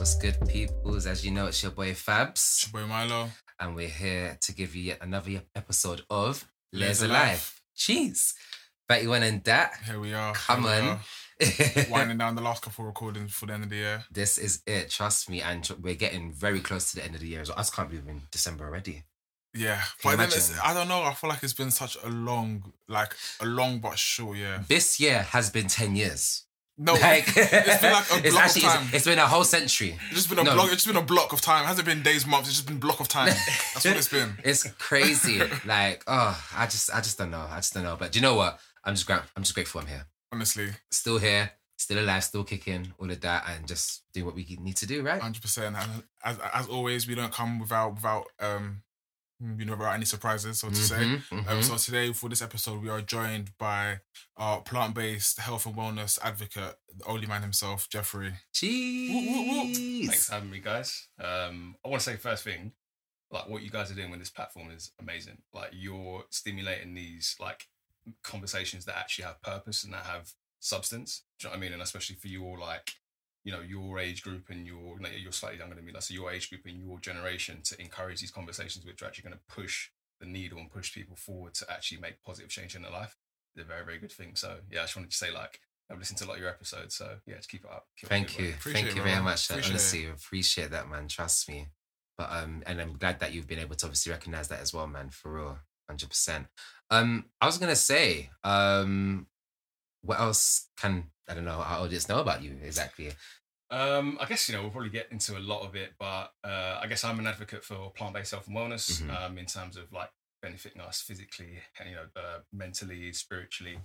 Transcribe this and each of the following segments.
What's good, peoples? As you know, it's your boy Fabs, It's your boy Milo. and we're here to give you yet another episode of Layers Layers Alive. Life. Cheese. Bet you went in that. Here we are. Come on. Winding down the last couple of recordings for the end of the year. this is it. Trust me, and we're getting very close to the end of the year. So I just can't believe in December already. Yeah. Can But then it's? I don't know. I feel like it's been such a long, like a long but short year. This year has been ten years. No, Like it's been like a it's block actually of time. it's, it's been a whole century. It's just been a No. block. It's just been a block of time. It hasn't been days, months. It's just been block of time. That's what it's been. It's crazy. like, oh, I just I just don't know. I just don't know. But do you know what? I'm just gra- I'm just grateful I'm here. Honestly, Still here, still alive, still kicking, all of that, and just doing what we need to do, right? hundred percent. And as as always, we don't come without without um, you know, without any surprises, so to say. Mhm, Um, mhm. so today for this episode, we are joined by our plant-based health and wellness advocate, the only man himself, Jeffrey. Cheese. Thanks for having me, guys. Um, I want to say first thing, like what you guys are doing with this platform is amazing. Like you're stimulating these like conversations that actually have purpose and that have substance. Do you know what I mean? And especially for you all, like, you know, your age group and your like, you're slightly younger than me, like so your age group and your generation to encourage these conversations which are actually going to push the needle and push people forward to actually make positive change in their life. It's a very, very good thing. So yeah, I just wanted to say like I've listened to a lot of your episodes, so yeah, just keep it up. Keep Thank you. Thank it, you very bro. much. Appreciate Honestly, appreciate that, man. Trust me. But um, and I'm glad that you've been able to obviously recognize that as well, man. For real, hundred percent. Um, I was gonna say, um, what else can I don't know our audience know about you exactly? Um, I guess you know we'll probably get into a lot of it, but uh, I guess I'm an advocate for plant-based health and wellness Mhm. um, in terms of like benefiting us physically, you know, uh, mentally, spiritually,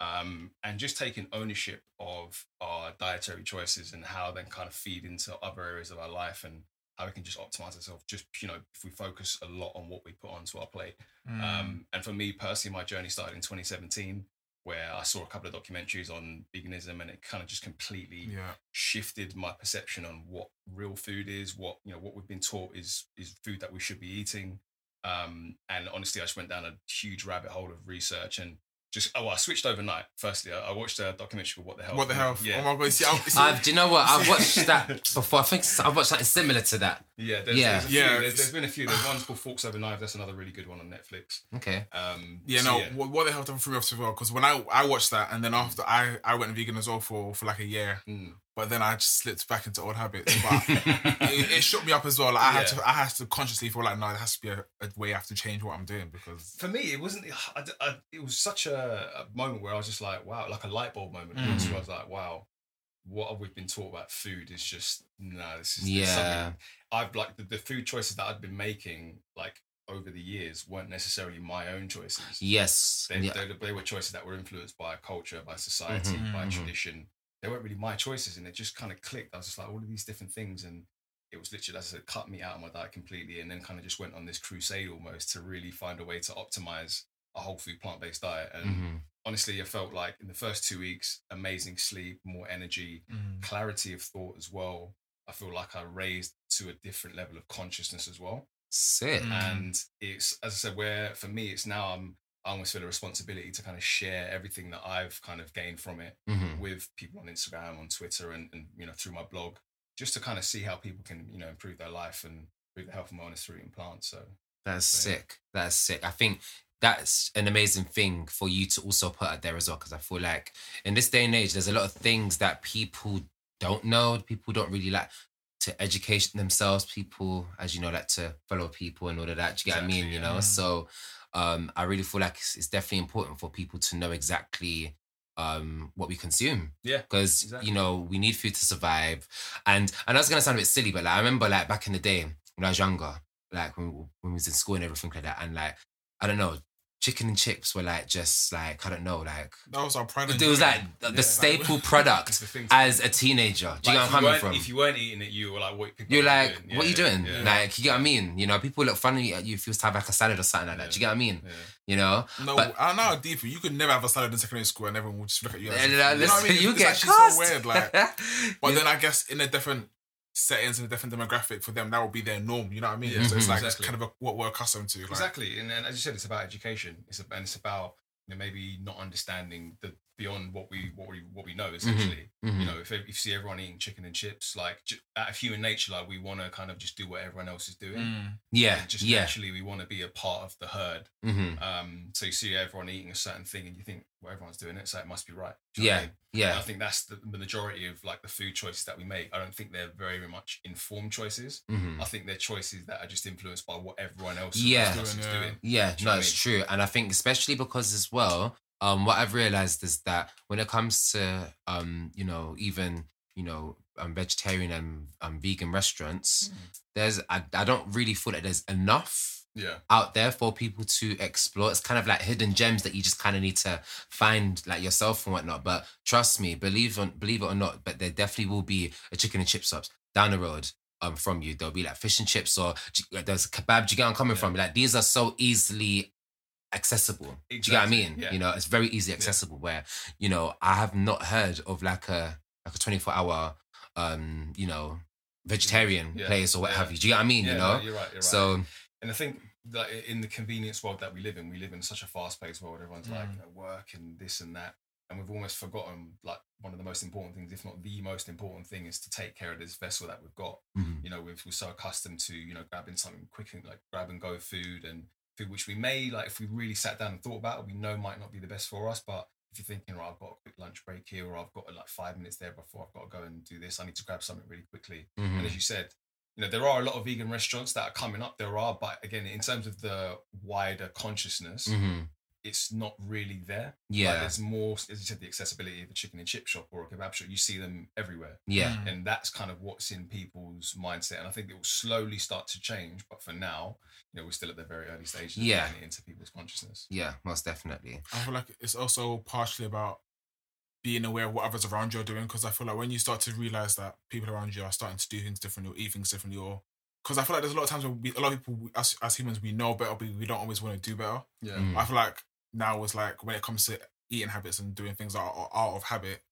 um, and just taking ownership of our dietary choices and how then kind of feed into other areas of our life and how we can just optimize ourselves. Just you know, if we focus a lot on what we put onto our plate. Mm. Um, and for me personally, my journey started in 2017, where I saw a couple of documentaries on veganism, and it kind of just completely yeah. shifted my perception on what real food is, what you know, what we've been taught is is food that we should be eating. Um, and honestly, I just went down a huge rabbit hole of research and just oh, I switched overnight. Firstly, I, I watched a documentary called What the Health. What the hell? Yeah, Oh my god! See, I, see, Uh, do you know what? I've watched that before. I think I've watched something similar to that. yeah, there's, Yeah. There's a few. Yeah. There's, there's been a few. There's one called Forks Over Knives. That's another really good one on Netflix. Okay. Um, yeah, so no. What, what the Health threw me off as well? Because when I I watched that, and then after I I went vegan as well for for like a year, Mm. But then I just slipped back into old habits. But it, it shook me up as well. Like I had to I had to consciously feel like no, there has to be a, a way I have to change what I'm doing because for me, it wasn't. I, I, it was such a, a moment where I was just like, wow, like a light bulb moment. Mm. So I was like, wow, what have we been taught about food is just no. This is this is Yeah. something- I've like the, the food choices that I've been making like over the years weren't necessarily my own choices. Yes. They, Yeah. they, they were choices that were influenced by culture, by society, Mhm, by mhm. tradition. They weren't really my choices, and it just kind of clicked. I was just like, all of these different things, and it was literally, as I said, cut me out of my diet completely, and then kind of just went on this crusade almost to really find a way to optimize a whole food plant based diet. And Mhm. honestly, I felt like in the first two weeks, amazing sleep, more energy, clarity of thought as well. I feel like I raised to a different level of consciousness as well Sick. And it's as I said, where for me it's now I'm I almost feel a responsibility to kind of share everything that I've kind of gained from it Mhm. with people on Instagram, on Twitter, and, and you know through my blog, just to kind of see how people can you know improve their life and improve their health and wellness through eating plants. So That's So, yeah. sick. That's sick. I think that's an amazing thing for you to also put out there as well. Because I feel like in this day and age, there's a lot of things that people don't know. People don't really like to educate themselves. People, as you know, like to follow people and all of that. Do you get what I mean? Exactly, You know, so um, I really feel like it's, it's definitely important for people to know exactly um, what we consume yeah, because Exactly. you know we need food to survive and and that's gonna sound a bit silly but like i remember like back in the day when i was younger like when, when we was in school and everything like that and like i don't know chicken and chips were like just like i don't know like that was our pride. and it was like the, the Yeah. staple It's product the as a teenager do you Like, get what i'm coming from if you weren't eating it, you were like, what? people you're like, doing? what are you doing? yeah, Like, you get what I mean? You know, people look funny at you if you was to have like a salad or something like that. Do you get what I mean? yeah. You know? No, But- I know how deep you could never have a salad in secondary school and everyone would just look at you. Like, And, you know what I mean? you it's get actually cussed. so weird. Like, but then I guess in a different settings and a different demographic for them, that would be their norm. You know what I mean? Yeah, so it's Mhm. like exactly. it's kind of a, what we're accustomed to. Like, Exactly, and, and as you said, it's about education. It's a, and it's about you know, maybe not understanding the beyond what we what we what we know essentially. Mhm. You know, if, if you see everyone eating chicken and chips, like ju- out of human nature, like we want to kind of just do what everyone else is doing. Mm. yeah, And just yeah. naturally, we want to be a part of the herd. hmm Um, so you see everyone eating a certain thing, and you think, well, everyone's doing it, so it must be right. Do you know what I Yeah. And I think that's the, the majority of like the food choices that we make. I don't think they're very much informed choices. hmm I think they're choices that are just influenced by what everyone else Yeah. is Doing, doing. yeah. Yeah, you no, know what I it's true, and I think especially because as well, um, what I've realized is that when it comes to um, you know, even you know, um, vegetarian and um, vegan restaurants, Mm. there's I, I don't really feel that there's enough Yeah, out there for people to explore. It's kind of like hidden gems that you just kind of need to find like yourself and whatnot. But trust me, believe on believe it or not, but there definitely will be a chicken and chip shops down the road um from you. There'll be like fish and chips or there's kebab. Do you get I'm coming Yeah. from? Like these are so easily accessible. Do you get what I mean? yeah. You know, it's very easily accessible. Where you know I have not heard of like a like a 24 hour um you know vegetarian Yeah, place or what yeah. have you. Do you get what I mean? yeah, you no, know. you're right. You're right. so and I think that in the convenience world that we live in, we live in such a fast-paced world. Everyone's like Mm. you know, work and this and that, and we've almost forgotten like one of the most important things, if not the most important thing, is to take care of this vessel that we've got. mhm. You know, we've, we're so accustomed to you know grabbing something quick and like grab and go food and food which we may like if we really sat down and thought about it, we know might not be the best for us, but if you're thinking, right, I've got a quick lunch break here, or I've got like five minutes there before I've got to go and do this, I need to grab something really quickly. Mhm. And as you said, you know, there are a lot of vegan restaurants that are coming up. There are, but again, in terms of the wider consciousness, Mhm. It's not really there. Yeah. Like, there's more, as you said, the accessibility of a chicken and chip shop or a kebab shop. You see them everywhere. Yeah. Mm. And that's kind of what's in people's mindset. And I think it will slowly start to change. But for now, you know, we're still at the very early stages Yeah. of getting it into people's consciousness. Yeah, most definitely. I feel like it's also partially about being aware of what others around you are doing. Because I feel like when you start to realize that people around you are starting to do things differently or eat things differently, or because I feel like there's a lot of times when we, a lot of people, we- as, as humans, we know better, but we don't always want to do better. Yeah. Mm. I feel like now it's like when it comes to eating habits and doing things that are out of habit,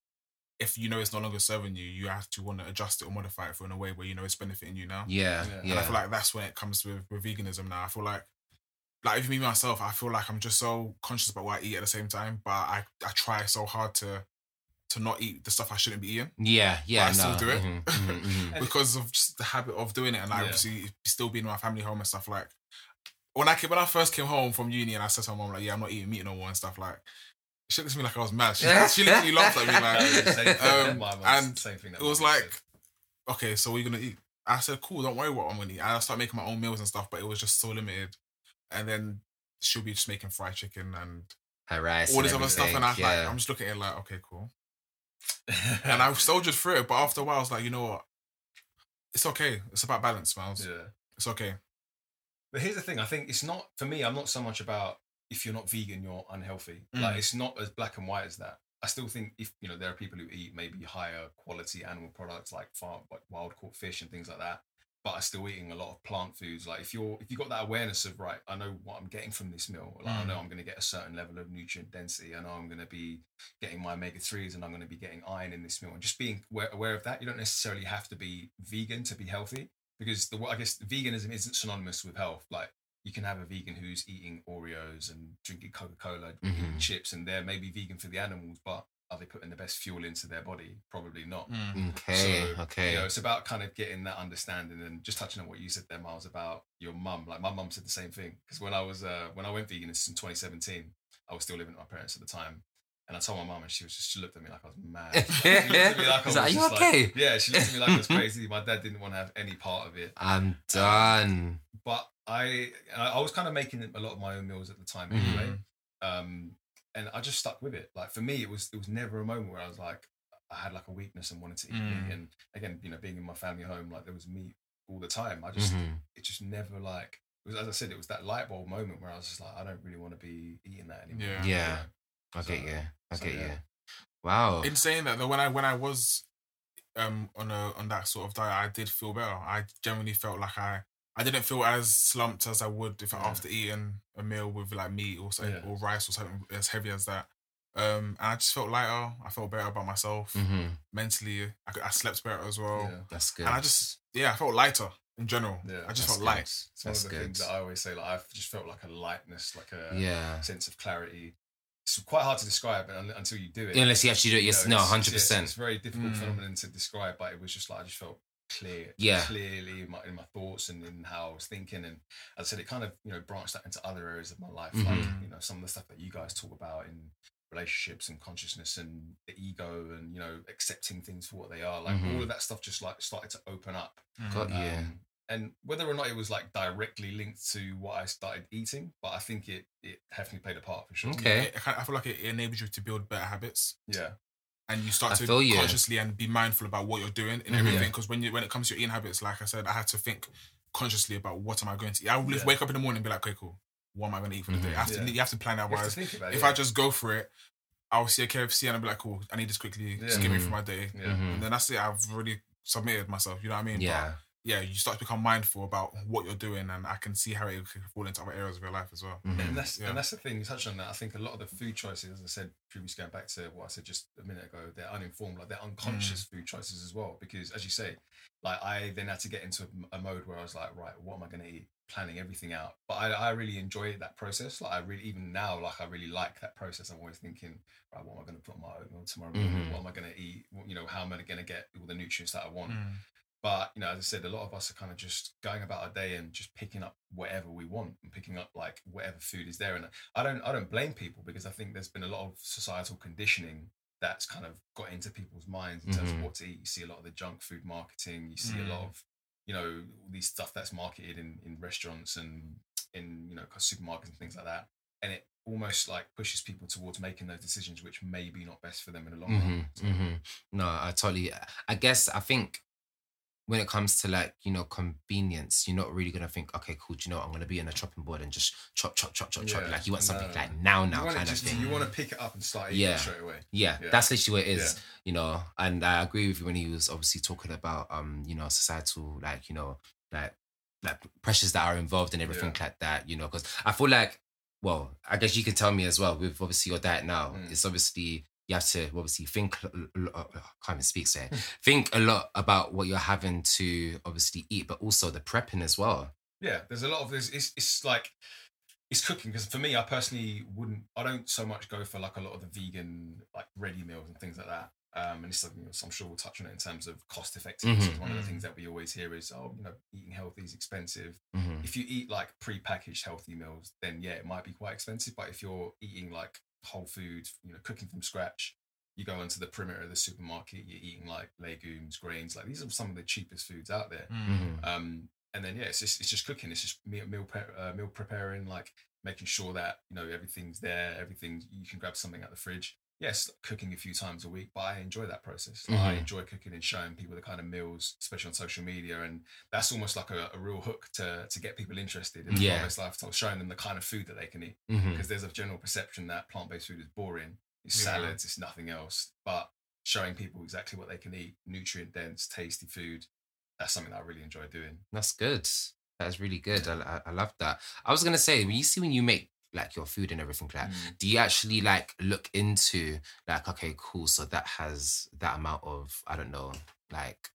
if you know it's no longer serving you, you have to want to adjust it or modify it for in a way where you know it's benefiting you now. Yeah, Yeah. yeah. I feel like that's when it comes with, with veganism now. I feel like, like even me myself, I feel like I'm just so conscious about what I eat at the same time, but I, I try so hard to to not eat the stuff I shouldn't be eating yeah, yeah. I still do it. Mhm, mhm, mhm. Because of just the habit of doing it, and I Yeah. obviously still being in my family home and stuff like. When I came, when I first came home from uni and I said to my mom like, "Yeah, I'm not eating meat no more" and stuff like, she looked at me like I was mad. She, she literally laughed at me like, Same um, and same thing it was like, okay, so we're gonna eat. I said, cool, don't worry what I'm gonna eat. And I started making my own meals and stuff, but it was just so limited. And then she'll be just making fried chicken and Her rice all and this other stuff, and I everything, like, yeah. I'm just looking at it like, okay, cool. And I soldiered through it, but after a while, I was like, you know what? It's okay. It's about balance, Miles. yeah. It's okay. But here's the thing: I think it's not for me. I'm not so much about if you're not vegan, you're unhealthy. Mm. Like it's not as black and white as that. I still think if you know there are people who eat maybe higher quality animal products like farm, like wild caught fish and things like that, but are still eating a lot of plant foods. Like if you're if you got that awareness of right, I know what I'm getting from this meal. Like I Mm. know I'm going to get a certain level of nutrient density. I know I'm going to be getting my omega threes and I'm going to be getting iron in this meal. And just being aware, aware of that, you don't necessarily have to be vegan to be healthy because the I guess veganism isn't synonymous with health. Like you can have a vegan who's eating Oreos and drinking Coca Cola, eating Mhm. chips, and they're maybe vegan for the animals, but are they putting the best fuel into their body? Probably not. Mm. Okay, So, okay. You know, it's about kind of getting that understanding and just touching on what you said there, Miles, about your mum. Like my mum said the same thing because when I was uh, when I went vegan in 2017, I was still living with my parents at the time. And I told my mom, and she was just she looked at me like I was mad. She looked at me like I Is that, was "Are you just like- okay?" yeah, she looked at me like I was crazy. My dad didn't want to have any part of it I'm done. but I I I was kind of making a lot of my own meals at the time Mhm. anyway. Um, and I just stuck with it. Like for me, it was it was never a moment where I was like I had like a weakness and wanted to eat Mm. meat. And again, you know, being in my family home, like there was meat all the time. I just Mhm. it just never like it was as I said, it was that light bulb moment where I was just like, I don't really want to be eating that anymore. Yeah. Yeah. I So- get you. I so, get yeah. you. Wow. In saying that, though, when I when I was um on a on that sort of diet, I did feel better. I generally felt like I I didn't feel as slumped as I would if Yeah. after eating a meal with like meat or something, Yeah. or rice or something as heavy as that. Um, and I just felt lighter. I felt better about myself hmm mentally. I, I slept better as well, Yeah. That's good. and I just yeah, I felt lighter in general. Yeah, I just that's felt good. light. It's one That's of the good. things that I always say. Like I've just felt like a lightness, like a yeah. sense of clarity. It's quite hard to describe un- until you do it. Unless you actually do it, You yes, know, no, hundred percent. it's a very difficult Mm. phenomenon to describe, but it was just like I just felt clear, Yeah. clearly in my, in my thoughts and in how I was thinking. And as I said, it kind of you know branched out into other areas of my life, like Mhm. you know some of the stuff that you guys talk about in relationships and consciousness and the ego and you know accepting things for what they are. Like Mhm. all of that stuff just like started to open up. Got you. Um, and whether or not it was like directly linked to what I started eating, but I think it it definitely played a part for sure. Okay. It- it kind of- I feel like it enables you to build better habits. Yeah. and you start I to feel you. consciously and be mindful about what you're doing in Mhm. everything. Because when you when it comes to your eating habits, like I said, I had to think consciously about what am I going to eat. I would Yeah. wake up in the morning and be like, okay, cool. What am I going to eat for the day? Mhm. I have to Yeah. you have to plan You have to think about it. If yeah. I just go for it, I'll see a KFC and I'll be like, cool. I need this quickly. Just Yeah. get me through my day, yeah. Mhm. and then that's it. I've already submitted myself. You know what I mean? But Yeah. yeah, you start to become mindful about what you're doing, and I can see how it can fall into other areas of your life as well. Mhm. And that's Yeah. and that's the thing. You touched on that. I think a lot of the food choices, as I said previously, going back to what I said just a minute ago, they're uninformed, like they're unconscious Mm. food choices as well. Because as you say, like I then had to get into a, a mode where I was like, right, what am I going to eat? Planning everything out. But I, I really enjoy that process. Like I really, even now, like I really like that process. I'm always thinking, right, what am I going to put on my oatmeal tomorrow? morning? Mhm. What am I going to eat? You know, how am I going to get all the nutrients that I want? Mm. But you know, as I said, a lot of us are kind of just going about our day and just picking up whatever we want and picking up like whatever food is there. And I don't, I don't blame people because I think there's been a lot of societal conditioning that's kind of got into people's minds in terms Mhm. of what to eat. You see a lot of the junk food marketing. You see a lot Mm. of, you know, all these stuff that's marketed in in restaurants and in you know supermarkets and things like that. And it almost like pushes people towards making those decisions, which may be not best for them in the long run. hmm hmm No, I totally. I guess I think when it comes to like you know convenience, you're not really gonna think, okay, cool. Do you know what? I'm gonna be in a chopping board and just chop, chop, chop, chop, chop. Yeah. Like you want something No. like now, now kind of just, thing. you want to pick it up and start eating Yeah. it straight away. Yeah, Yeah. that's literally what it is, you know. And I agree with you when he was obviously talking about, um, you know, societal, like, you know, like, like pressures that are involved and everything like that, you know. Because I feel like, well, I guess you can tell me as well with obviously your diet now. Mm. It's obviously you have to obviously think. lo- I can't even speak. Say, Hmm. think a lot about what you're having to obviously eat, but also the prepping as well. yeah there's a lot of this it's, it's like it's cooking because for me i personally wouldn't i don't so much go for like a lot of the vegan like ready meals and things like that um and it's something else i'm sure we'll touch on it in terms of cost effectiveness Mhm. one of the Mhm. things that we always hear is oh you know eating healthy is expensive Mhm. if you eat like pre-packaged healthy meals then yeah it might be quite expensive but if you're eating like whole food you know cooking from scratch you go into the perimeter of the supermarket you're eating like legumes grains like these are some of the cheapest foods out there Mhm. um, and then yeah, it's just it's just cooking. It's just meal meal, pre- uh, meal preparing, like making sure that you know everything's there. Everything you can grab something out the fridge. Yes, cooking a few times a week, but I enjoy that process. Like, I mm-hmm. enjoy cooking and showing people the kind of meals, especially on social media, and that's almost like a, a real hook to to get people interested in the Yeah. plant-based lifestyle, showing them the kind of food that they can eat. Mm-hmm. Because there's a general perception that plant-based food is boring. It's Yeah. salads, it's nothing else. But showing people exactly what they can eat, nutrient dense, tasty food, that's something that I really enjoy doing. That's good. That's really good. I, I, I love that. I was gonna say when you see when you make like your food and everything like, that, Mm. do you actually like look into like okay, cool, so that has that amount of I don't know, like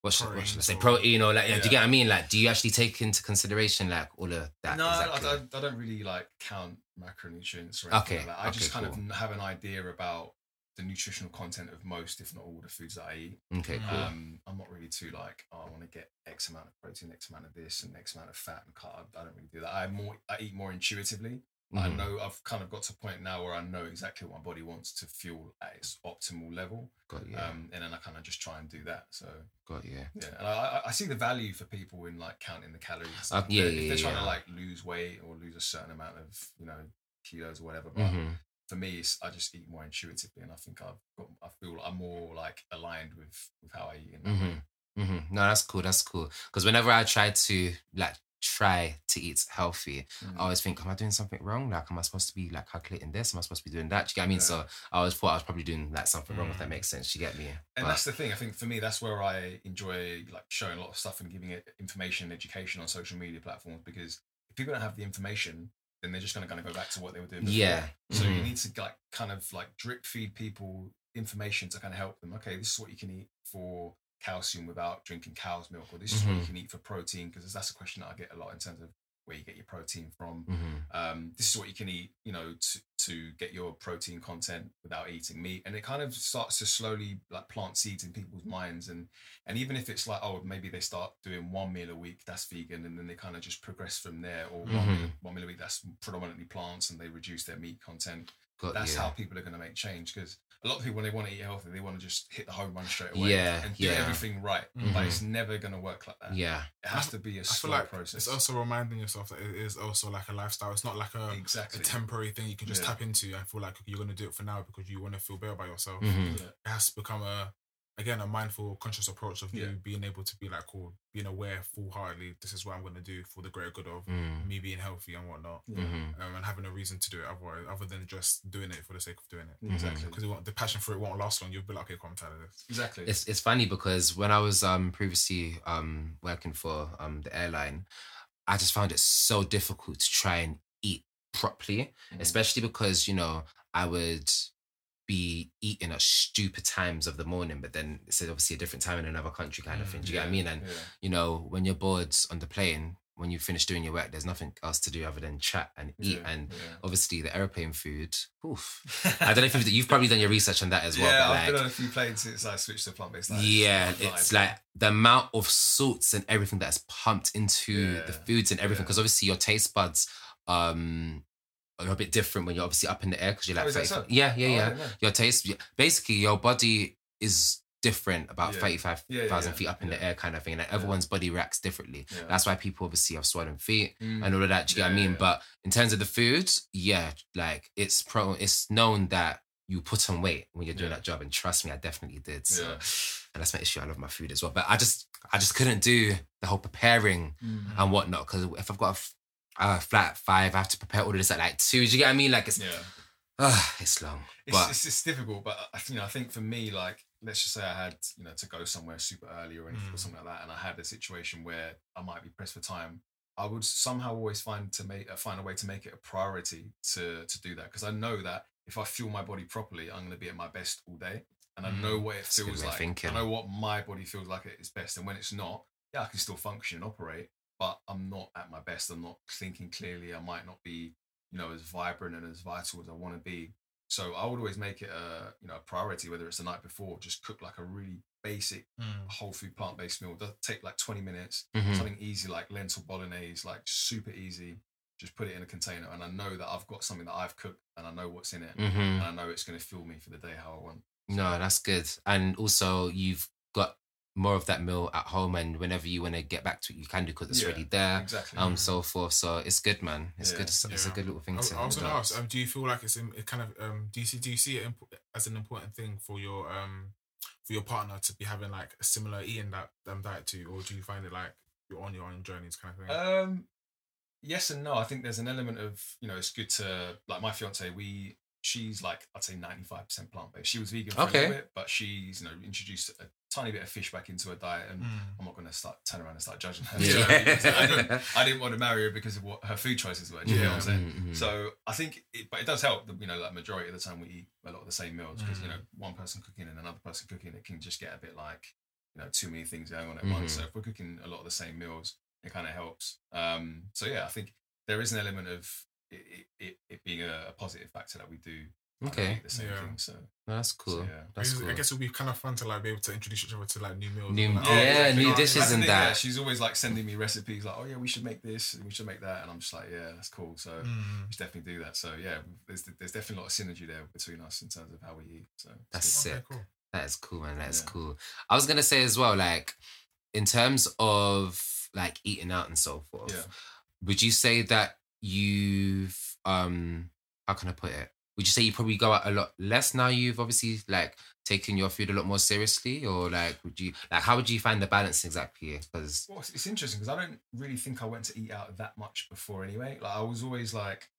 what should, what should I say, protein or like, yeah. do you get what I mean? Like, do you actually take into consideration like all of that? No, I- exactly? I, I, I don't really like count macronutrients or anything Okay, like. I okay, just kind cool. of have an idea about the nutritional content of most, if not all, the foods that I eat. okay, cool. Um, I'm not really too like, oh, I want to get X amount of protein, X amount of this, and X amount of fat and carb. I don't really do that. I more, I eat more intuitively. I Mhm. know I've kind of got to a point now where I know exactly what my body wants to fuel at its optimal level, Got you. um, and then I kind of just try and do that. So got you. yeah, and I, I- I see the value for people in like counting the calories. Uh, If yeah, they're- yeah, if they're trying yeah. to like lose weight or lose a certain amount of you know kilos or whatever. But hmm for me, it's, I just eat more intuitively, and I think I've got I feel I'm more like aligned with with how I eat. In that hmm way. hmm No, that's cool. That's cool. Because whenever I try to like try to eat healthy, Mm. I always think, am I doing something wrong? Like, am I supposed to be like calculating this? Am I supposed to be doing that? Do you get what I mean? Yeah. So I always thought I was probably doing like something wrong, if that Mm. makes sense. You get me? And But- that's the thing. I think for me, that's where I enjoy like showing a lot of stuff and giving it information and education on social media platforms because if people don't have the information, then they're just going to kind of go back to what they were doing. Before. Yeah. So you Mhm. need to like kind of like drip feed people information to kind of help them. Okay, this is what you can eat for calcium without drinking cow's milk, or this is what you Mhm. can eat for protein because that's a question that I get a lot in terms of where you get your protein from. Mhm. Um, this is what you can eat, you know, to, to get your protein content without eating meat. And it kind of starts to slowly like plant seeds in people's minds. And and even if it's like, oh, maybe they start doing one meal a week that's vegan, and then they kind of just progress from there, or one, Mhm. meal, one meal a week that's predominantly plants, and they reduce their meat content. That's you. how people are going to make change because a lot of people when they want to eat healthy, they want to just hit the home run straight away Yeah, and do yeah. everything right. Mhm. But it's never going to work like that. Yeah. It has to be a I slow feel like process. it's also reminding yourself that it is also like a lifestyle. It's not like a, a temporary thing you can just Yeah. tap into. I feel like you're gonna do it for now because you want to feel better about yourself. Mhm. Yeah. It has to become a again a mindful, conscious approach of you being able to be like, cool, being aware full heartedly. This is what I'm gonna do for the greater good of Mm. me being healthy and whatnot, Yeah. Mhm. um, and having a reason to do it otherwise, other than just doing it for the sake of doing it. Exactly. Because the passion for it won't last long. You'll be like, okay, cool, I'm tired of this. Exactly. It's it's funny because when I was um previously um working for um the airline, I just found it so difficult to try and eat properly, Mhm. especially because you know I would be eating at stupid times of the morning, but then it's obviously a different time in another country kind of Mm, thing. Do you get what I mean? And Yeah. you know when you're bored on the plane, when you finish doing your work, there's nothing else to do other than chat and eat. Yeah. And yeah. obviously the airplane food. Oof. I don't know if you've, probably done your research on that as well. yeah, but I've like, been on a few planes since I switched to plant based diet. yeah, it's like the amount of salts and everything that's pumped into the foods and everything. yeah. Because obviously your taste buds um a bit different when you're obviously up in the air because you're Oh, like 35 so? yeah, yeah, Oh, yeah. Your taste, basically, your body is different about Yeah. thirty-five thousand Yeah, yeah, feet up in the air, kind of thing. And like, everyone's body reacts differently. That's why people obviously have swollen feet Mm. and all of that. Do you get what I mean? But in terms of the food, yeah, like it's pro. It's known that you put on weight when you're doing that job, and trust me, I definitely did. So, and that's my issue. I love my food as well, but I just, I just couldn't do the whole preparing Mm. and whatnot because if I've got a, a flat five, I have to prepare all of this at like two. Do you get what I mean? Like it's, Yeah. ah, it's long. It's, but it's, it's difficult, but I- you know, I think for me, like, let's just say I had, you know, to go somewhere super early or anything or Mm. something like that, and I had a situation where I might be pressed for time. I would somehow always find to make uh, find a way to make it a priority to to do that because I know that if I fuel my body properly, I'm going to be at my best all day, and I know what it That's feels like. thinking. I know what my body feels like at its best, and when it's not, yeah, I can still function and operate, but I'm not at my best. I'm not thinking clearly. I might not be, you know, as vibrant and as vital as I want to be. So I would always make it a you know a priority, whether it's the night before, just cook like a really basic whole food plant based meal. Does take like twenty minutes, Mhm. something easy like lentil bolognese, like super easy. Just put it in a container, and I know that I've got something that I've cooked, and I know what's in it, Mhm. and I know it's going to fuel me for the day how I want. no, that's good. And also, you've got more of that meal at home, and whenever you want to get back to it, you can do because it's Yeah, already there. Exactly. Um, so forth. So it's good, man. It's Yeah, good. It's, it's a good little thing I, to. I was going to adopt. ask, um, do you feel like it's in, it kind of um, do you see do you see it imp- as an important thing for your um for your partner to be having like a similar eating that um, diet to, or do you find it like you're on your own journeys kind of thing? Um, yes and no. I think there's an element of you know it's good to like my fiance. We she's like I'd say ninety five percent plant based. She was vegan for Okay. a little bit, but she's you know introduced a tiny bit of fish back into her diet, and Mm. I'm not going to start turn around and start judging her. Yeah. I, didn't, I didn't want to marry her because of what her food choices were. Do you know what I'm saying? Mhm, mhm. So I think, it, but it does help. that, You know, like majority of the time we eat a lot of the same meals because you Mm. know one person cooking and another person cooking, it can just get a bit like you know too many things going on at Mhm. once. So if we're cooking a lot of the same meals, it kind of helps. Um, so yeah, I think there is an element of it, it, it, it being a, a positive factor that we do. Kind of Okay. eat the same Yeah. thing. So, No, that's so, cool. yeah. That's I guess- cool. I guess it would be kind of fun to like be able to introduce each other to like new meals. New- Like, yeah, oh, exactly. new yeah, dishes and thing, yeah, that. she's always like sending me recipes like, oh yeah, we should make this, and we should make that, and I'm just like, yeah, that's cool. So Mm. we should definitely do that. So yeah, there's there's definitely a lot of synergy there between us in terms of how we eat. So That's good. Okay, sick. cool. That is cool, man. That is Yeah. cool. I was gonna say as well, like in terms of like eating out and so forth. Yeah. Would you say that you've um how can I put it? Would you say you probably go out a lot less now? You've obviously like taken your food a lot more seriously, or like would you like how would you find the balance exactly? Because Well, it's, interesting because I don't really think I went to eat out that much before anyway. Like I was always like,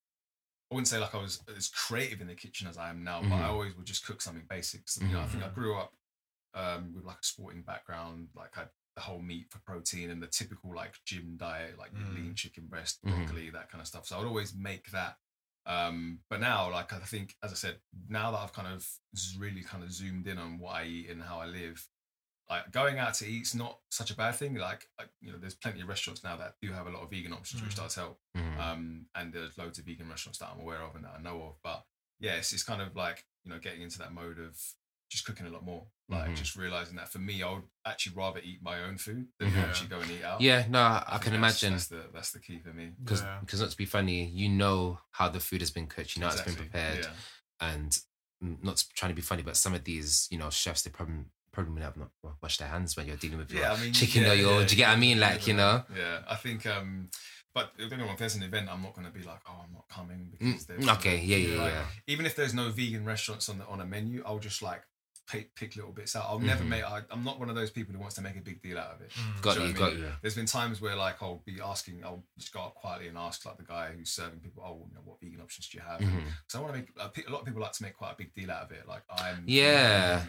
I wouldn't say like I was as creative in the kitchen as I am now, but I Mhm. always would just cook something basic. So, you know, I think I Mhm. grew up um, with like a sporting background, like I had the whole meat for protein and the typical like gym diet, like Mm. lean chicken breast, Mhm. broccoli, that kind of stuff. So I would always make that. Um, but now, like I think, as I said, now that I've kind of really kind of zoomed in on what I eat and how I live, like going out to eat's not such a bad thing. Like, like you know, there's plenty of restaurants now that do have a lot of vegan options, which Mm. does help. Mhm. Um, and there's loads of vegan restaurants that I'm aware of and that I know of. But yeah, it's, it's kind of like you know getting into that mode of just cooking a lot more. Like Mhm. just realizing that for me, I would actually rather eat my own food than actually go and eat out. yeah, no, I, think can that's- imagine. that's the that's the key for me. because Yeah. because not to be funny, you know how the food has been cooked, you know how it's been prepared, Yeah. and not trying to be funny, but some of these you know chefs they probably probably have not washed their hands when you're dealing with your Yeah, I mean, chicken yeah, or your. yeah, do you get what I mean? yeah, Like you know. Yeah, I think. um But don't get me wrong, if there's an event, I'm not going to be like, oh, I'm not coming Mm, because there's okay, yeah, yeah, like, yeah. Even if there's no vegan restaurants on the on a menu, I'll just like pick, pick little bits out. I'll never Mhm. make. I, I'm not one of those people who wants to make a big deal out of it. Mm. Got you, what got you. There's been times where like I'll be asking, I'll just go up quietly and ask like the guy who's serving people, oh, you know, what vegan options do you have? Mhm. So I want to make uh, a lot of people like to make quite a big deal out of it. Like I'm, Yeah.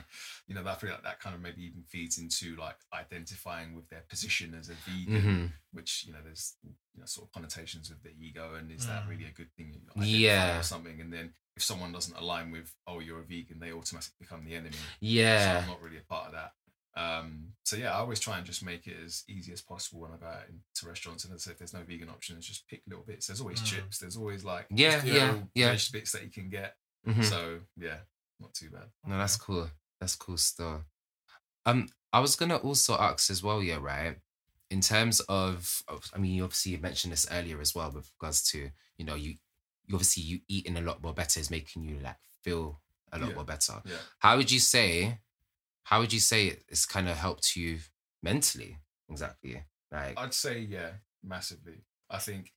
you know, that like that kind of maybe even feeds into like identifying with their position as a vegan, Mhm. which you know there's you know sort of connotations with the ego, and is that Mm. really a good thing? You Yeah. something, and then if someone doesn't align with, oh, you're a vegan, they automatically become the enemy. So Yeah. I'm not really a part of that. Um, so yeah, I always try and just make it as easy as possible when I go out into restaurants. And say, if there's no vegan options, just pick little bits. There's always Mm. chips. There's always like Yeah, yeah, yeah. veg bits that you can get. Mhm. So yeah, not too bad. No, that's cool. That's cool stuff. Um, I was gonna also ask as well, yeah, right. In terms of, of- I mean, you obviously you mentioned this earlier as well, with regards to, you know, you, you obviously you eating a lot more better is making you like feel a lot Yeah. more better. Yeah. How would you say? How would you say it- it's kind of helped you mentally? Exactly. Like, I'd say yeah, massively. I think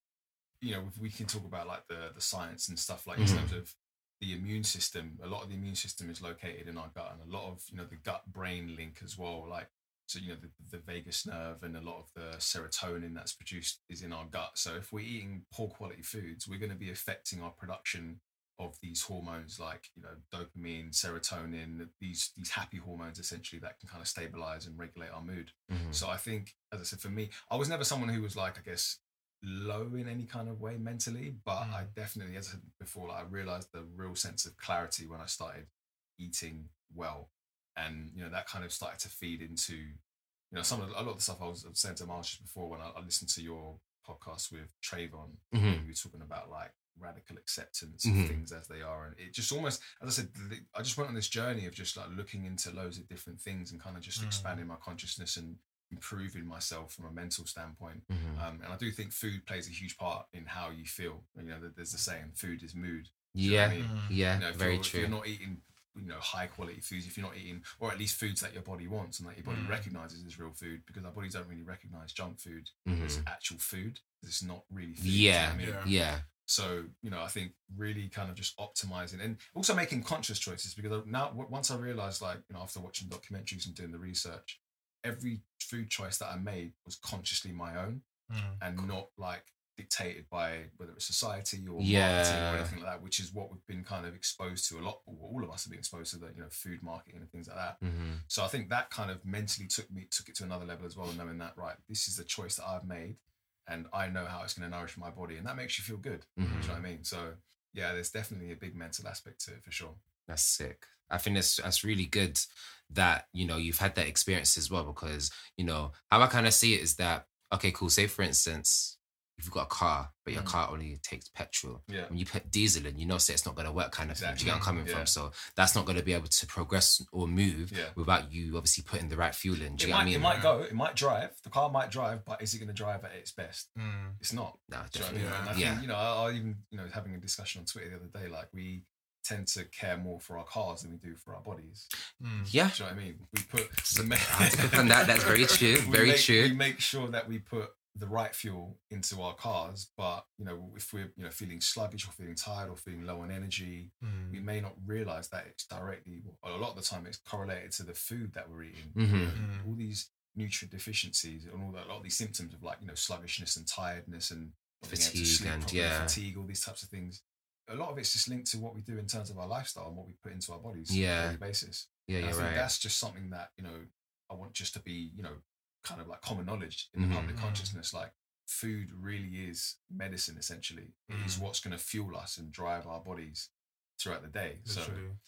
you know if we can talk about like the the science and stuff like Mhm. in terms of the immune system. A lot of the immune system is located in our gut, and a lot of you know the gut brain link as well. Like so, you know the, the vagus nerve and a lot of the serotonin that's produced is in our gut. So if we're eating poor quality foods, we're going to be affecting our production of these hormones like you know dopamine serotonin these these happy hormones essentially that can kind of stabilize and regulate our mood mhm. so I think, as I said, for me, I was never someone who was like, I guess, low in any kind of way mentally, but I definitely, as I said before, like, I realized the real sense of clarity when I started eating well, and you know that kind of started to feed into, you know, some of the, a lot of the stuff I was saying to Marsh just before when I, I listened to your podcast with Trayvon, Mhm. when you were talking about like radical acceptance Mhm. of things as they are, and it just almost, as I said, the- I just went on this journey of just like looking into loads of different things and kind of just Mm. expanding my consciousness and improving myself from a mental standpoint. Mhm. Um, and I do think food plays a huge part in how you feel. You know, there's the saying, "Food is mood." you know yeah, I mean? Mm. yeah, You know, very you're, If true. you're not eating, you know, high quality foods, if you're not eating, or at least foods that your body wants and that your body Mm. recognizes as real food, because our bodies don't really recognize junk food Mhm. as actual food. It's not really food. do you know Yeah, I mean? Yeah. yeah, So, you know, I think really kind of just optimizing and also making conscious choices because now, once I realized, like, you know, after watching documentaries and doing the research, every food choice that I made was consciously my own Mm. and not like dictated by whether it's society or marketing Yeah. or anything like that, which is what we've been kind of exposed to a lot. All of us have been exposed to the, you know, food marketing and things like that. hmm So I think that kind of mentally took me took it to another level as well, knowing that right, this is the choice that I've made, and I know how it's going to nourish my body, and that makes you feel good. Mhm. You know what I mean? So yeah, there's definitely a big mental aspect to it for sure. That's sick. I think that's that's really good that you know you've had that experience as well because you know how I kind of see it is that okay, cool. Say for instance, if you've got a car but your Mm. car only takes petrol, Yeah. when you put diesel in, you know, say it's not going to work, kind of thing. You get where I'm Exactly. coming Yeah. from? So that's not going to be able to progress or move Yeah. without you obviously putting the right fuel in. Do It you get might, what I mean? it might go, it might drive. The car might drive, but is it going to drive at its best? Mm. It's not. no, Do you know what I definitely. mean? Yeah. And I think, you know, I, I even, you know, having a discussion on Twitter the other day, like we tend to care more for our cars than we do for our bodies. Mm. Yeah, Do you know what I mean? We put So, we make- I have to click on that. That's very true. We Very make- true. We make sure that we put the right fuel into our cars, but you know, if we're you know feeling sluggish or feeling tired or feeling low on energy, Mm. we may not realize that it's directly, a lot of the time, it's correlated to the food that we're eating. Mhm. Mm. All these nutrient deficiencies and all that, a lot of these symptoms of like you know sluggishness and tiredness and not being able to Fatigue and- properly, yeah. fatigue, all these types of things. A lot of it's just linked to what we do in terms of our lifestyle and what we put into our bodies Yeah. on a daily basis. Yeah, And I you're think right. that's just something that you know I want just to be you know kind of like common knowledge in the Mhm. public Mhm. consciousness. Like food really is medicine. Essentially, it is Mm. what's going to fuel us and drive our bodies throughout the day. So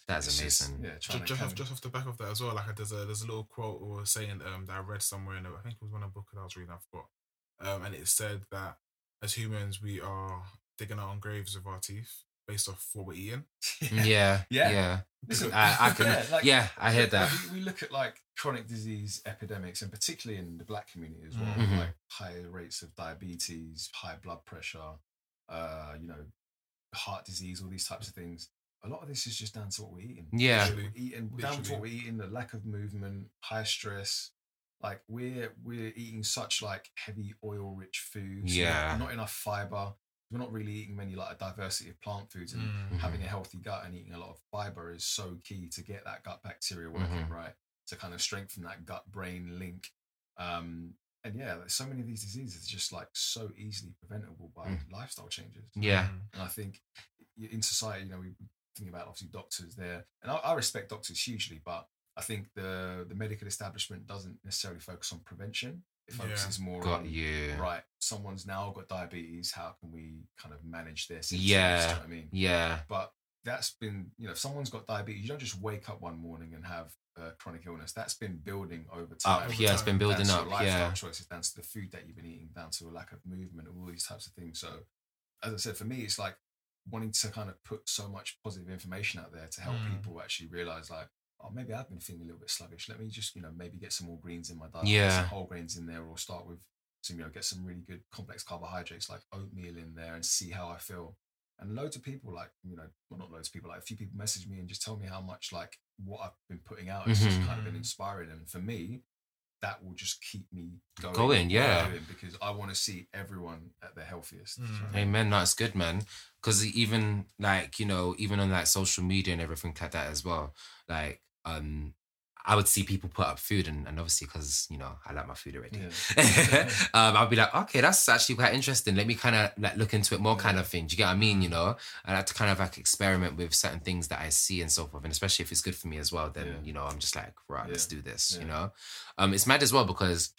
That's it's just, amazing. yeah, Just, just, off, just off the back of that as well, like there's a there's a little quote or saying um that I read somewhere in a, I think it was one of the book that I was reading, I forgot. Um, and it said that as humans we are digging our own graves with our teeth based off what we're eating. Yeah, Yeah. yeah. Listen, I, I can. yeah, like- yeah, I heard that. We, we look at like chronic disease epidemics, and particularly in the black community as well, Mhm. like high rates of diabetes, high blood pressure, uh, you know, heart disease, all these types of things. A lot of this is just down to what we're eating. Yeah. Literally. We're eating down to what we're eating, the lack of movement, high stress. Like we're we're eating such like heavy oil rich foods. not- Yeah. Not, enough fiber. We're not really eating many like a diversity of plant foods and Mm. having a healthy gut and eating a lot of fiber is so key to get that gut bacteria working Mhm. right to kind of strengthen that gut brain link um and yeah there's so many of these diseases just like so easily preventable by Mm. lifestyle changes Yeah. Mm. and i think in society you know we think about obviously doctors there and I, I respect doctors hugely but i think the the medical establishment doesn't necessarily focus on prevention it Yeah. more Got on you. right someone's now got diabetes how can we kind of manage this? Yeah. You know what i mean Yeah. but that's been you know if someone's got diabetes you don't just wake up one morning and have a chronic illness that's been building over time Up. Yeah, it's been building Down up. your lifestyle Yeah. choices down to the food that you've been eating down to a lack of movement all these types of things so as i said for me it's like wanting to kind of put so much positive information out there to help Mm. people actually realize like oh maybe i've been feeling a little bit sluggish let me just you know maybe get some more greens in my diet Yeah. some whole grains in there or start with some you know get some really good complex carbohydrates like oatmeal in there and see how i feel and loads of people like you know well not loads of people like a few people message me and just tell me how much like what i've been putting out has just Mhm. kind of been Mhm. inspiring and for me that will just keep me going, Going, with what I'm yeah. doing, because i want to see everyone at their healthiest Do you know Mm. what Amen. That's good, man. Because even like you know, even on like social media and everything like that as well. Like, um, I would see people put up food, and, and obviously because you know I like my food already. Yeah. um, I'll be like, okay, that's actually quite interesting. Let me kind of like look into it more, kind of thing. Do you get what I mean? You know, I like to kind of like experiment with certain things that I see and so forth, and especially if it's good for me as well. Then Yeah. you know, I'm just like, right, let's do this. You know, um, it's mad as well because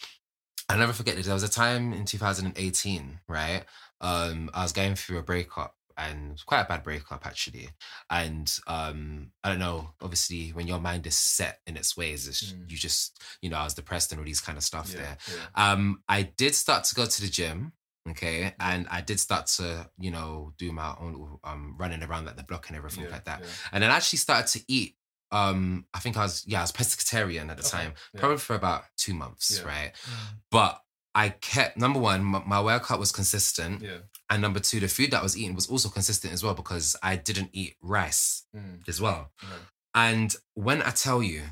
I'll never forget that there was a time in 2018, right? Um, I was going through a breakup and quite a bad breakup actually. And um, I don't know, obviously when your mind is set in its ways, it's, Mm. you just, you know, I was depressed and all these kind of stuff yeah, there. yeah. Um, I did start to go to the gym. Okay, and I did start to, you know, do my own um running around like the block and everything yeah, like that. And then I actually started to eat. Um, I think I was yeah, I was pescatarian at the Okay, time, yeah. probably for about two months, Yeah. right? Mm. But I kept number one, my, my workout was consistent, yeah and number two, the food that I was eating was also consistent as well because I didn't eat rice Mm, as well. yeah. And when I tell you,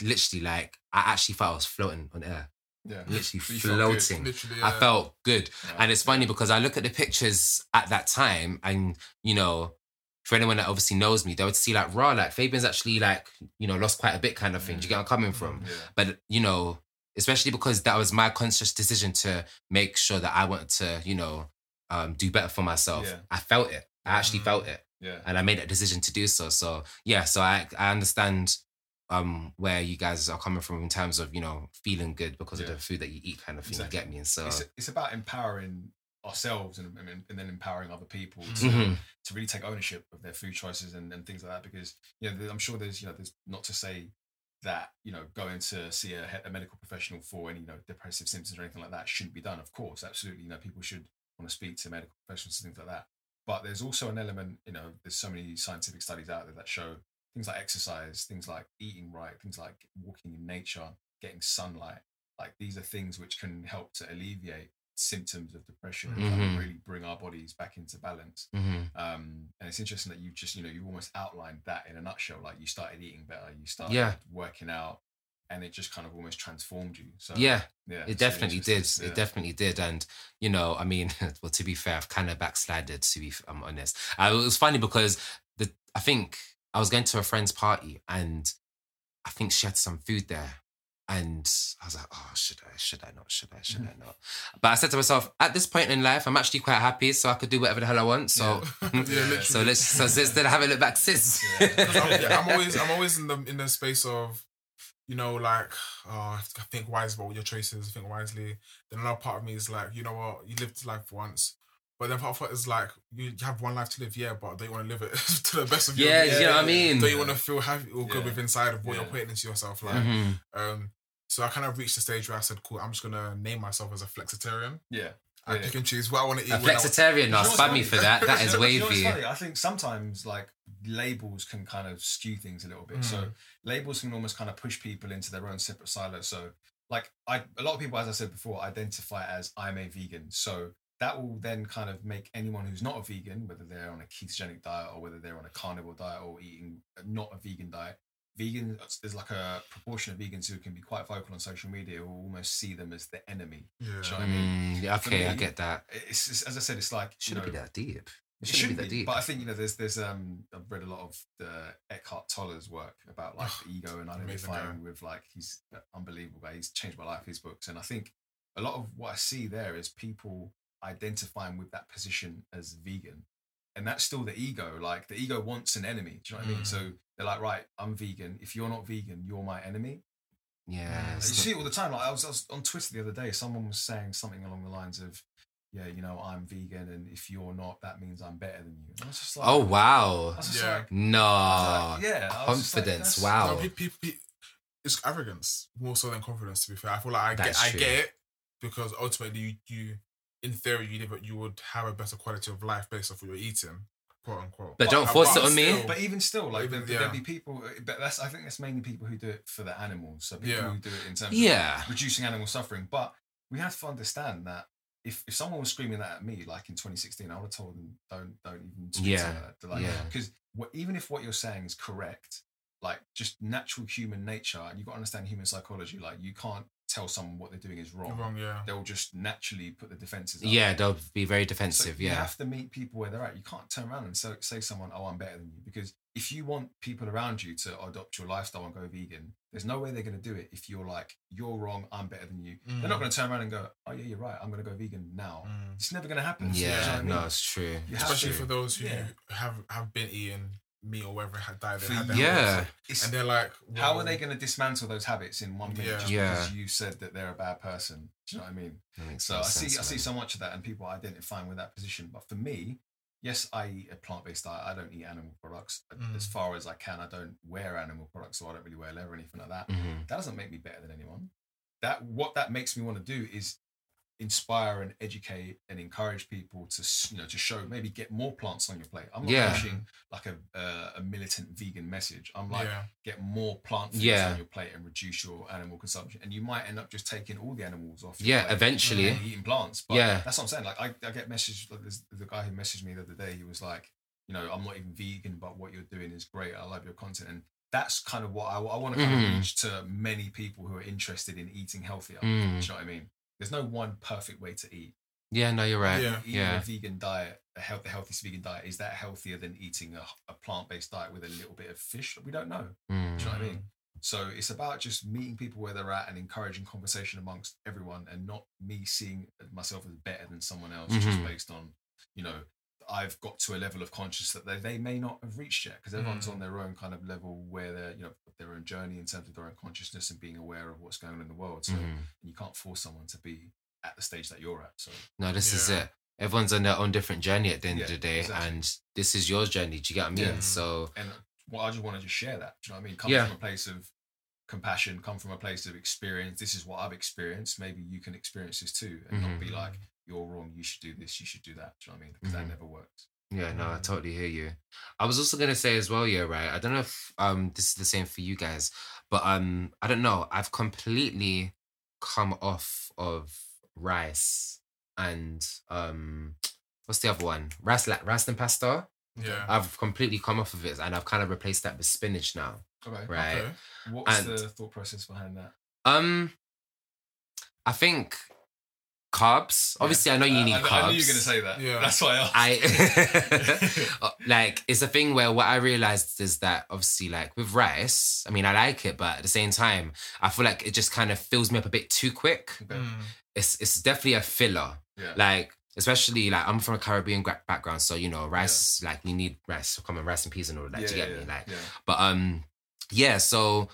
literally, like I actually felt I was floating on air, yeah literally So you felt good. floating. Literally, I felt good. Right, And it's funny yeah. because I look at the pictures at that time, and you know, for anyone that obviously knows me, they would see like raw, like Fabian's actually like, you know, lost quite a bit kind of thing. Do you get where I'm coming from? yeah But you know, especially because that was my conscious decision to make sure that I wanted to, you know, um, do better for myself. Yeah. I felt it. I actually Mm. felt it, yeah and I made that decision to do so. So yeah, so I I understand um where you guys are coming from in terms of you know feeling good because of the food that you eat kind of thing. Exactly. You get me? And so it's, it's about empowering ourselves and, and, and then empowering other people to, Mhm. to really take ownership of their food choices and, and things like that because you know i'm sure there's you know there's not to say that you know going to see a, a medical professional for any you know depressive symptoms or anything like that shouldn't be done of course absolutely you know people should want to speak to medical professionals and things like that. But there's also an element you know there's so many scientific studies out there that show things like exercise things like eating right things like walking in nature getting sunlight like these are things which can help to alleviate symptoms of depression and kind Mhm. of really bring our bodies back into balance Mhm. um, and it's interesting that you just you know you almost outlined that in a nutshell like you started eating better you started Yeah. working out and it just kind of almost transformed you so yeah, yeah it definitely did. interesting. It definitely did. And you know, I mean, well, to be fair, I've kind of backslided. To be, I'm honest. Uh, it was funny because the I think I was going to a friend's party and I think she had some food there. And I was like, oh, should I, should I not, should I, should mm-hmm. I not? But I said to myself, at this point in life, I'm actually quite happy, so I could do whatever the hell I want. So, yeah, so let's, so since then I haven't looked back since. I'm, yeah, I'm always I'm always in the in the space of, you know, like oh, I think wise about your choices, think wisely. Then another part of me is like, you know what, you lived life once, But then part of it is like you have one life to live, yeah, but don't you want to live it to the best of your Yeah, ability? you know what I mean? Don't you want to feel happy or good Yeah. with inside of what you're putting into yourself? Like, Mhm. um, so I kind of reached the stage where I said, "Cool, I'm just gonna name myself as a flexitarian. Yeah. I Yeah. pick and choose what I want to eat. A flexitarian, no, You know what's spam me for that. That is You know what's wavy. I think sometimes like labels can kind of skew things a little bit. So Mm. labels can almost kind of push people into their own separate silos. So like I a lot of people, as I said before, identify as I'm a vegan. So that will then kind of make anyone who's not a vegan, whether they're on a ketogenic diet or whether they're on a carnivore diet or eating not a vegan diet, vegan there's like a proportion of vegans who can be quite vocal on social media who almost see them as the enemy. yeah. You know what I mean? Mm, yeah, For okay, I get that. It's, it's as I said, it's like Shouldn't know, be that deep. It it shouldn't, shouldn't be that deep. but I think you know there's there's um I've read a lot of the Eckhart Tolle's work about like the ego and identifying with like he's unbelievable guy. He's changed my life. His books, and I think a lot of what I see there is people identifying with that position as vegan, and that's still the ego. Like the ego wants an enemy. Do you know what I mean? Mm. So they're like, right, I'm vegan. If you're not vegan, you're my enemy. yeah. You it's see it all the time. Like I was, I was on Twitter the other day. Someone was saying something along the lines of, "Yeah, you know, I'm vegan, and if you're not, that means I'm better than you." And I was just like, oh wow. I was just Yeah. like, No. Like, yeah, I was just like, Confidence. wow. No, pe- pe- pe- it's arrogance more so than confidence. To be fair, I feel like I That's get, I get it because ultimately, you, you in theory, you live, you would have a better quality of life based off what you're eating, quote unquote. But don't force it but on me. But even still, like Even- there, yeah. there'll be people. But that's I think that's mainly people who do it for the animals. So people Yeah. who do it in terms Yeah. of reducing animal suffering. But we have to understand that. If, if someone was screaming that at me, like in 2016, I would have told them, don't don't even speak Yeah, to her. Like, yeah. Because what, even if what you're saying is correct, like just natural human nature, and you've got to understand human psychology. Like you can't tell someone what they're doing is wrong. wrong, yeah. They'll just naturally put the defenses up. Yeah, they'll be very So yeah, You have to meet people where they're at. You can't turn around and so, say someone, "Oh, I'm better than you," because if you want people around you to adopt your lifestyle and go vegan, there's no way they're going to do it if you're like, "You're wrong, I'm better than you." They're not Mm. going to turn around and go, "Oh yeah, you're right, I'm going to go vegan now." Mm. It's never going to happen. Yeah, You know what I no, it's true. You Especially for those who Yeah. have have been eating meat or whatever had died. For Had their Yeah. habits. And they're like, how are they going to dismantle those habits in one minute Yeah. just Yeah. because you said that they're a bad person? Do you know what I mean? So I see, sense, I see so much of that, and people identifying with that position. But for me, yes, I eat a plant-based diet. I don't eat animal products Mm. as far as I can. I don't wear animal products, so I don't really wear leather or anything like that. Mhm. That doesn't make me better than anyone. That what that makes me want to do is inspire and educate and encourage people to you know to show maybe get more plants on your plate. I'm not Yeah. pushing like a uh, a militant vegan message. I'm like yeah, get more plant foods Yeah. on your plate and reduce your animal consumption. And you might end up just taking all the animals off. Yeah, plate eventually. eating plants. But Yeah. that's what I'm saying. Like I, I get messaged. Like there's the guy who messaged me the other day. He was like, you know, I'm not even vegan, but what you're doing is great. I love your content, and that's kind of what I, I want to kind Mhm. of reach to many people who are interested in eating healthier. Mm. Do you know what I mean? There's no one perfect way to eat. Yeah, no, you're right. Yeah. Eating Yeah. a vegan diet, a health, the healthiest vegan diet, is that healthier than eating a, a plant-based diet with a little bit of fish? We don't know. Mm. Do you know what I mean? So it's about just meeting people where they're at and encouraging conversation amongst everyone, and not me seeing myself as better than someone else just Mhm. based on, you know, I've got to a level of consciousness that they, they may not have reached yet because everyone's Mm. on their own kind of level where they're, you know, their own journey in terms of their own consciousness and being aware of what's going on in the world. So Mhm. you can't force someone to be at the stage that you're at. So No, this is it. Everyone's on their own different journey at the end Yeah, of the day, exactly. and this is your journey. Do you get what I mean? Yeah. So and well, I just want to just share that. Do you know what I mean? Come Yeah. from a place of compassion, come from a place of experience. This is what I've experienced. Maybe you can experience this too, and not be Mhm. like, "You're wrong. You should do this. You should do that." Do you know what I mean? Because Mhm. that never works. yeah, no, I Mm. totally hear you. I was also gonna say as well, yeah, right. I don't know if um this is the same for you guys, but um I don't know. I've completely come off of rice and um what's the other one? Rice like rice and pasta. yeah. I've completely come off of it, and I've kind of replaced that with spinach now. Okay. Right. Okay. What's And- the thought process behind that? Um, I think carbs. Obviously, I know you Uh, need I, carbs. I knew you were going to say that. Yeah. That's why I asked. I like it's a thing where what I realized is that obviously like with rice, I mean I like it, but at the same time, I feel like it just kind of fills me up a bit too quick. Okay. Mm. It's it's definitely a filler. Yeah. Like especially like I'm from a Caribbean gra- background, so you know rice like you need rice, common rice and peas and all that. yeah, do you get yeah, me? Like yeah. but um, yeah. So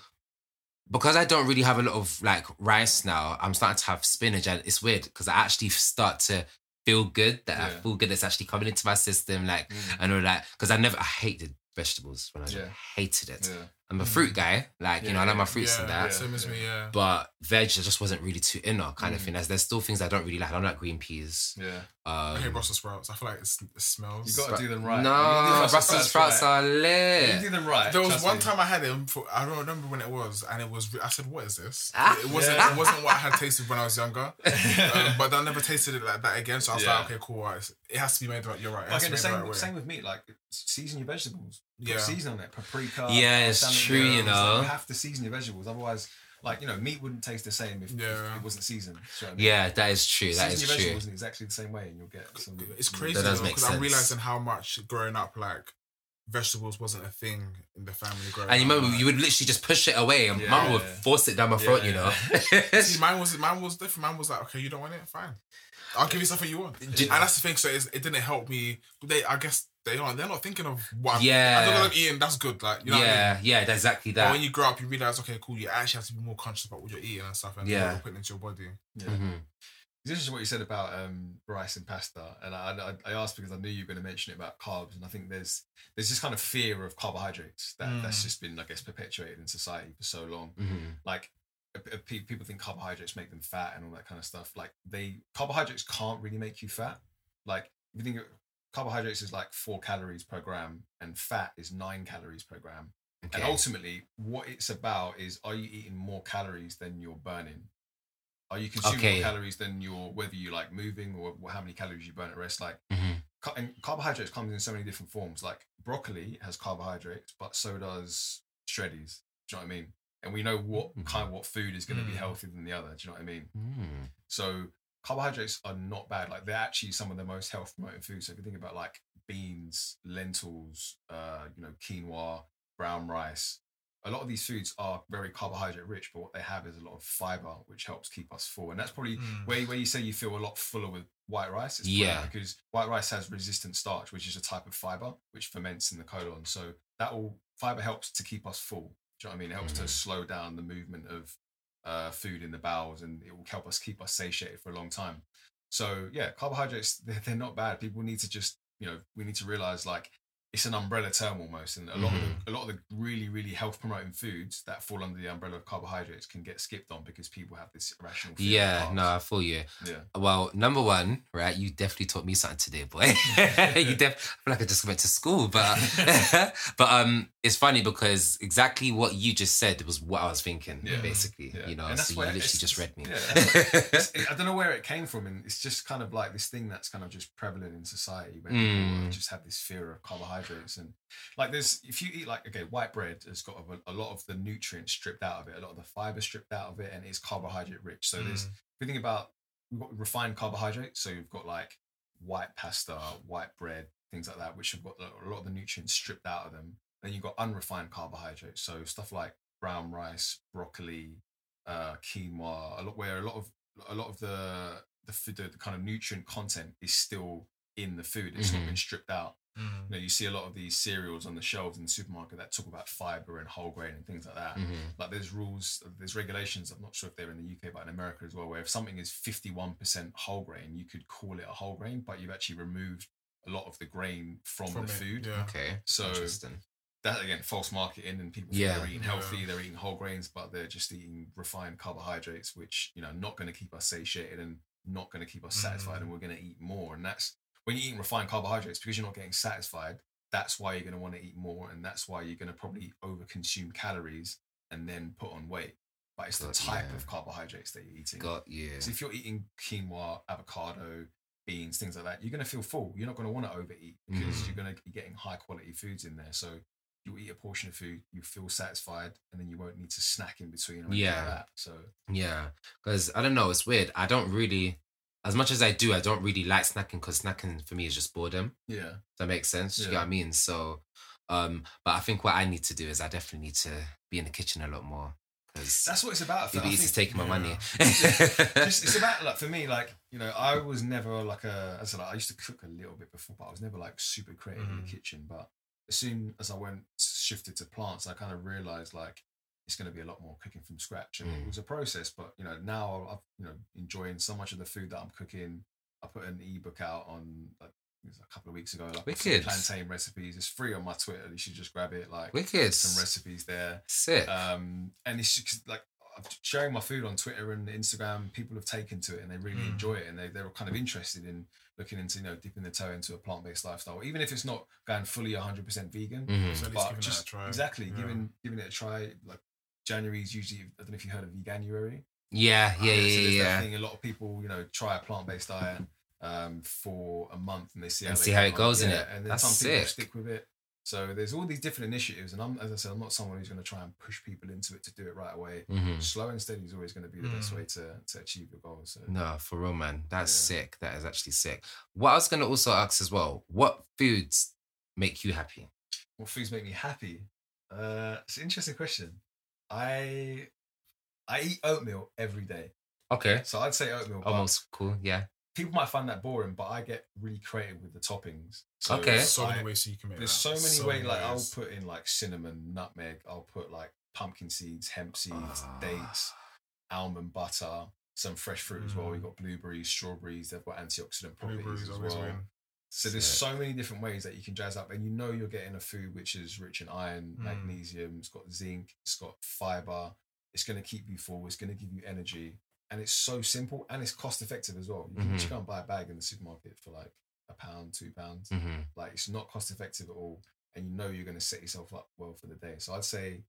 because I don't really have a lot of like rice now, I'm starting to have spinach, and it's weird because I actually start to feel good, that I feel good. It's actually coming into my system, like Mm. and all that. Because I never, I hated vegetables when I was. Yeah. hated it. Yeah. I'm a fruit guy, like you know, I like my fruits yeah, and that. Yeah, Same as me, yeah. But veg just wasn't really too inner kind of Mm. thing. As there's still things I don't really like. I don't like green peas. Yeah. Um, I hate Brussels sprouts. I feel like it's, it smells. You got to do them right. No, You do Brussels sprouts right. are lit. You do them right. There was one me. time I had it. For, I don't remember when it was, and it was. I said, "What is this?" Ah. it wasn't. Yeah. It wasn't what I had tasted when I was younger. um, but I never tasted it like that again. So I was Yeah. like, "Okay, cool. It has to be made right. You're right. It has the to be made same, right same with me. Like season your vegetables. Put Yeah. season on it. Paprika. Yeah, it's true, you herbs, like, know. you have to season your vegetables. Otherwise, like you know, meat wouldn't taste the same if, if it wasn't seasoned. You know I mean? Yeah, that is true. That season is your true. vegetables in exactly the same way, and you'll get some. It's crazy That because I'm realizing how much growing up, like vegetables wasn't a thing in the family growing And you up. remember, like- you would literally just push it away, and Yeah. mum would force it down my throat. Yeah, you know. See, mine was mine was different. Mine was like, okay, you don't want it, fine. I'll give you something you want. Did- and that's the thing. So it didn't help me. They, I guess they aren't. They're not thinking of what. Yeah. I don't know. what I'm eating. That's good. Like you know. What I mean? yeah, yeah, that's exactly But that. when you grow up, you realize, okay, cool. You actually have to be more conscious about what you're eating and stuff, and Yeah. what you're putting into your body. Yeah. Mhm. It's interesting what you said about um, rice and pasta, and I, I, I asked because I knew you were going to mention it about carbs, and I think there's there's this kind of fear of carbohydrates that that's Mm. just been I guess perpetuated in society for so long. Mhm. Like pe- people think carbohydrates make them fat and all that kind of stuff. Like they carbohydrates can't really make you fat. Like if you think of, carbohydrates is like four calories per gram, and fat is nine calories per gram. And ultimately, what it's about is: are you eating more calories than you're burning? Are you consuming Okay. more calories than you're whether you like moving or how many calories you burn at rest? Like, Mhm. ca- and carbohydrates comes in so many different forms. Like broccoli has carbohydrates, but so does shreddies. Do you know what I mean? And we know what Mhm. kind of what food is going to be Mm. healthier than the other. Do you know what I mean? Mm. So carbohydrates are not bad. Like they're actually some of the most health promoting foods. So if you think about like beans, lentils, uh, you know, quinoa, brown rice, a lot of these foods are very carbohydrate rich, but what they have is a lot of fiber, which helps keep us full. And that's probably Mm. where, where you say you feel a lot fuller with white rice. It's Yeah. because white rice has resistant starch, which is a type of fiber which ferments in the colon. So that will fiber helps to keep us full. Do you know what I mean? It helps to Mhm. slow down the movement of uh, food in the bowels, and it will help us keep us satiated for a long time. So yeah, carbohydrates they're, they're not bad. People need to just you know we need to realize like it's an umbrella term almost, and a lot of the, a lot of the really really health promoting foods that fall under the umbrella of carbohydrates can get skipped on because people have this irrational fear. Yeah, no, I feel you. yeah. Well, number one, right? You definitely taught me something today, boy. you def- I feel like I just went to school, but but um, it's funny because exactly what you just said was what I was thinking, Yeah. basically. Yeah. You know, so you literally just read me. yeah, I don't know where it came from, and it's just kind of like this thing that's kind of just prevalent in society where people Mm. just have this fear of carbohydrates and like there's if you eat like okay white bread has got a, a lot of the nutrients stripped out of it, a lot of the fiber stripped out of it, and it's carbohydrate rich. So there's Mm. if you think about we've got refined carbohydrates, so you've got like white pasta, white bread, things like that, which have got a lot of the nutrients stripped out of them. Then you've got unrefined carbohydrates, so stuff like brown rice, broccoli, uh, quinoa, a lot where a lot of a lot of the the, food- the, kind of nutrient content is still in the food. It's not Mhm. been stripped out. Mm. You know, you see a lot of these cereals on the shelves in the supermarket that talk about fiber and whole grain and things like that. Mhm. Like there's rules, there's regulations. I'm not sure if they're in the UK, but in America as well, where if something is 51% whole grain, you could call it a whole grain, but you've actually removed a lot of the grain from, From the it, food. yeah. Okay. So Interesting. that again, false marketing, and people Yeah. they're eating Yeah. healthy, they're eating whole grains, but they're just eating refined carbohydrates, which you know not going to keep us satiated and not going to keep us satisfied, Mm. and we're going to eat more. And that's when you're eating refined carbohydrates because you're not getting satisfied. That's why you're going to want to eat more, and that's why you're going to probably overconsume calories and then put on weight. But it's the Got- type yeah. of carbohydrates that you're eating. Got you. So if you're eating quinoa, avocado, beans, things like that, you're going to feel full. You're not going to want to overeat because Mhm. you're going to be getting high quality foods in there. So you eat a portion of food, you feel satisfied, and then you won't need to snack in between or anything Yeah. like that. So Yeah, because I don't know, it's weird. I don't really, as much as I do, I don't really like snacking because snacking for me is just boredom. yeah, that makes sense? Do you Yeah. what I mean? So, um, but I think what I need to do is I definitely need to be in the kitchen a lot more because that's what it's about. Uber think- Eats is taking my yeah. money. just, it's about like for me, like you know, I was never like a. As I said, like, I used to cook a little bit before, but I was never like super creative in Mhm. the kitchen. But as soon as I went shifted to plants, I kind of realized like it's going to be a lot more cooking from scratch, and Mm. it was a process. But you know, now I'm you know enjoying so much of the food that I'm cooking. I put an ebook out on like it was a couple of weeks ago. Like Wicked. plantain recipes. It's free on my Twitter. You should just grab it. Like Wicked. some recipes there. Sick. Um, and it's just like I'm sharing my food on Twitter and Instagram. People have taken to it and they really Mm. enjoy it, and they they're kind of interested in looking into you know dipping their toe into a plant based lifestyle, even if it's not going fully 100 percent vegan. Mhm. So at least But giving just a try. exactly Yeah. giving giving it a try. Like January is usually I don't know if you heard of Veganuary. Yeah, yeah, so yeah, that yeah. thing, a lot of people, you know, try a plant based diet um, for a month and they see how And see how it goes, Yeah, it. And then That's some people sick. stick with it. So there's all these different initiatives, and I'm, as I said, I'm not someone who's going to try and push people into it to do it right away. Mhm. Slow and steady is always going to be the best Mm. way to to achieve your goals. So. No, for real, man. That's Yeah. sick. That is actually sick. What I was gonna also ask as well, what foods make you happy? What foods make me happy? Uh, it's an interesting question. I I eat oatmeal every day, Okay. so I'd say oatmeal. Almost cool. Yeah. people might find that boring, but I get really creative with the toppings. So Okay. There's so many ways you can make it. There's that. so many ways. Like I'll put in like cinnamon, nutmeg. I'll put like pumpkin seeds, hemp seeds, Ah. dates, almond butter, some fresh fruit as well. Mm. We've got blueberries, strawberries. They've got antioxidant properties Blueberries as well. win. So there's so many different ways that you can jazz up, and you know you're getting a food which is rich in iron, Mm. magnesium. It's got zinc. It's got fiber. It's going to keep you full. It's going to give you energy, and it's so simple and it's cost effective as well. You can just Mhm. go and buy a bag in the supermarket for like a pound, two pounds. hmm Like it's not cost effective at all, and you know you're going to set yourself up well for the day. So I'd say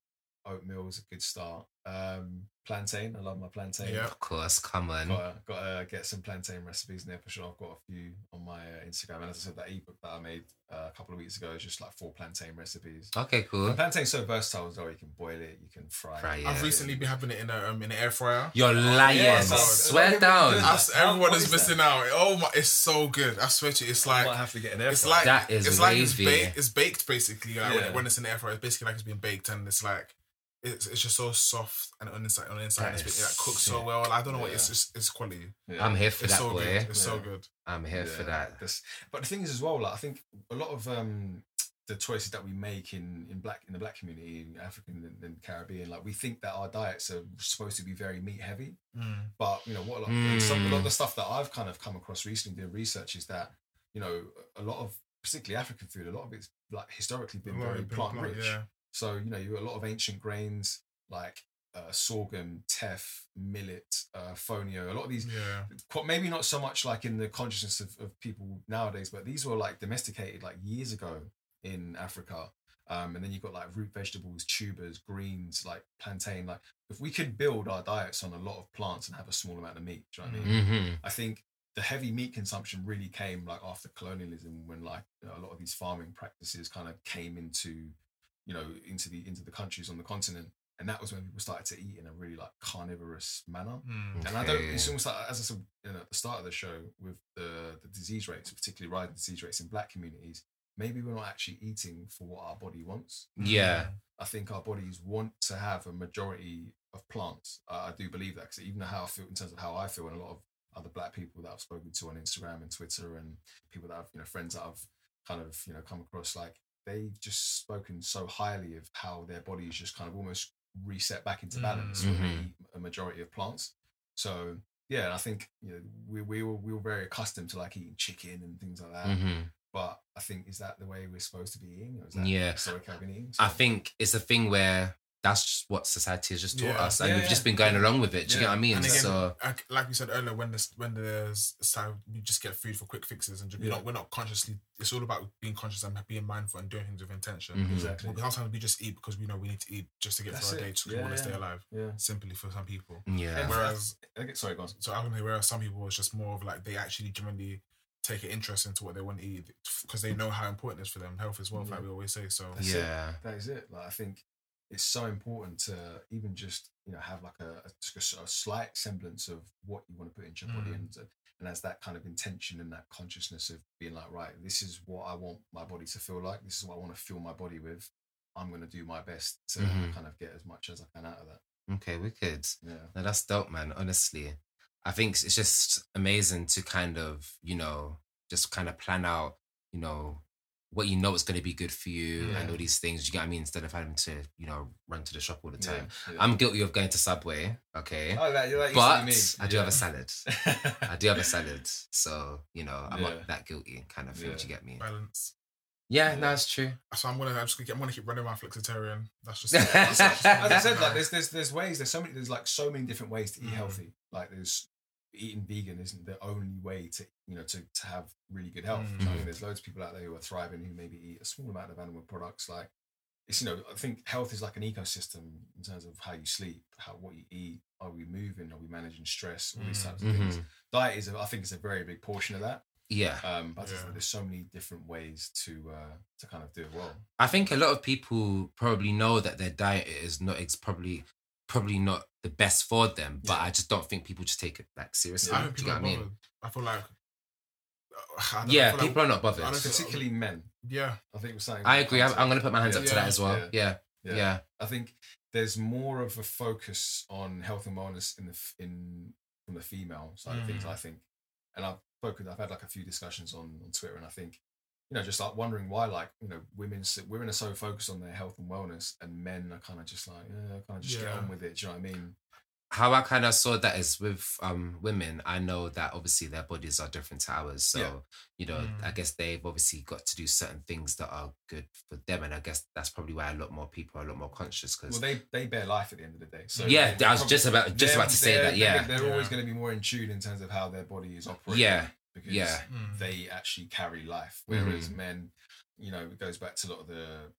oatmeal is a good start. Um, plantain, I love my plantain. Yeah. Of course. Come on. Gotta, gotta get some plantain recipes in there for sure. I've got a few on my uh, Instagram, and as I said, that ebook that I made uh, a couple of weeks ago is just like four plantain recipes. Okay. Cool. And plantain's so versatile as well. You can boil it, you can fry, Fry it. it. I've recently been having it in a um, in an air fryer. You're lying. yeah, so- Swear down. That's, everyone what is is that? missing out. Oh my, it's so good. I swear to you, it's like I have to get an air it's fryer. like That is it's like it's wavy. baked. It's baked basically. Like when, Yeah. it, when it's in the air fryer, it's basically like it's being baked, and it's like it's, it's just so soft and on the inside on the inside That it's is like so sick. well. I don't know what it's it's, it's quality. Yeah. I'm here for It's that, so boy. good. It's so good. I'm here for that. that's- but the thing is as well, like I think a lot of um the choices that we make in in black in the black community, in African and, and Caribbean, like we think that our diets are supposed to be very meat heavy. But you know what? A lot, Mm. some, a lot of the stuff that I've kind of come across recently doing research is that you know a lot of particularly African food, a lot of it's like historically been Well, very plant plant- rich. Yeah. So you know you got a lot of ancient grains like uh, sorghum, teff, millet, uh, fonio. A lot of these Yeah. maybe not so much like in the consciousness of, of people nowadays, but these were like domesticated like years ago in Africa. Um, and then you've got like root vegetables, tubers, greens, like plantain. Like if we could build our diets on a lot of plants and have a small amount of meat, do you know what I mean? hmm I think the heavy meat consumption really came like after colonialism when like you know, a lot of these farming practices kind of came into you know into the into the countries on the continent and that was when people started to eat in a really like carnivorous manner Mm. and I don't. It's almost like as I said you know, at the start of the show with the the disease rates, particularly rising disease rates in Black communities. Maybe we're not actually eating for what our body wants. Yeah. I think our bodies want to have a majority of plants. I I do believe that because even how I feel in terms of how I feel, and a lot of other Black people that I've spoken to on Instagram and Twitter, and people that I've you know friends that I've kind of you know come across, like they've just spoken so highly of how their bodies just kind of almost reset back into balance Mhm. eat a majority of plants. So yeah, I think you know we we were we were very accustomed to like eating chicken and things like that. hmm But I think is that the way we're supposed to be eating? Or is that Yeah. historically I've been eating? I think it's a thing where that's just what society has just taught Yeah. us, and Yeah, we've yeah. just been going along with it. Do you Yeah. get what I mean? And again, so like, like we said earlier, when this when there's time, you just get food for quick fixes, and we're Yeah. not we're not consciously. It's all about being conscious and being mindful and doing things with intention. Mhm. exactly. But sometimes we just eat because we know we need to eat just to get That's through our it. day because Yeah, we want to yeah. stay alive. Yeah. Simply for some people. yeah, And- Whereas Okay, sorry, go on. So I'm gonna say whereas some people it's just more of like they actually genuinely take an interest into what they want to eat because they know how important it is for them. Health is wealth, like we always say. So That's it. yeah, That is it. Like I think it's so important to even just you know have like a, a, a slight semblance of what you want to put into your body Mm. and and as that kind of intention and that consciousness of being like right this is what I want my body to feel like this is what I want to fuel my body with I'm going to do my best to Mhm. kind of get as much as I can out of that okay, wicked. yeah No, that's dope, man. Honestly, I think it's just amazing to kind of, you know, just kind of plan out, you know, what you know is going to be good for you and all these things. You get what I mean? Instead of having to, you know, run to the shop all the time. Yeah, yeah. I'm guilty of going to Subway, okay, Oh, that, that but used to be me. I do have a salad. I do have a salad, so you know I'm Yeah. not that guilty kind of thing. Yeah. Do you get me? Balance. Yeah, Yeah. no, it's true. So I'm gonna, I'm just gonna, keep, I'm gonna keep running my flexitarian. That's just. As that's I said, like there's there's there's ways. There's so many. There's like so many different ways to eat Mm. healthy. Like there's eating vegan isn't the only way to you know to to have really good health. Mm. So, I mean, there's loads of people out there who are thriving who maybe eat a small amount of animal products. Like it's you know I think health is like an ecosystem in terms of how you sleep, how what you eat, are we moving, are we managing stress, all these Mm. types of things. Mhm. Diet is a- I think is a very big portion of that. Yeah, Um, but Yeah. there's so many different ways to uh to kind of do it well. I think a lot of people probably know that their diet is not. It's probably probably not the best for them, but Yeah. I just don't think people just take it like seriously. I Do you know what I mean? bothered. I feel like. I know, Yeah, feel like- people are not bothered. I don't think- Particularly men. Yeah. I think it was something. I agree. I'm, I'm going to put my hands up to Yeah. that as well. Yeah. Yeah, yeah, I think there's more of a focus on health and wellness in the in from the female side of things. Mm. I think, and I've spoken. I've had like a few discussions on on Twitter, and I think, you know, just like wondering why, like, you know, women women are so focused on their health and wellness, and men are kind of just like, yeah, kind of just get on with it. Do you know what I mean? How I kind of saw that is with um women. I know that obviously their bodies are different to ours, so Yeah. you know, Mm. I guess they've obviously got to do certain things that are good for them, and I guess that's probably why a lot more people are a lot more conscious because Well, they they bear life at the end of the day. So Yeah, I was they're just about- just about to say that, yeah. they're, they're always going to be more in tune in terms of how their body is operating. Yeah, because yeah. Mm. they actually carry life. Whereas Mhm. men, you know, it goes back to a lot of the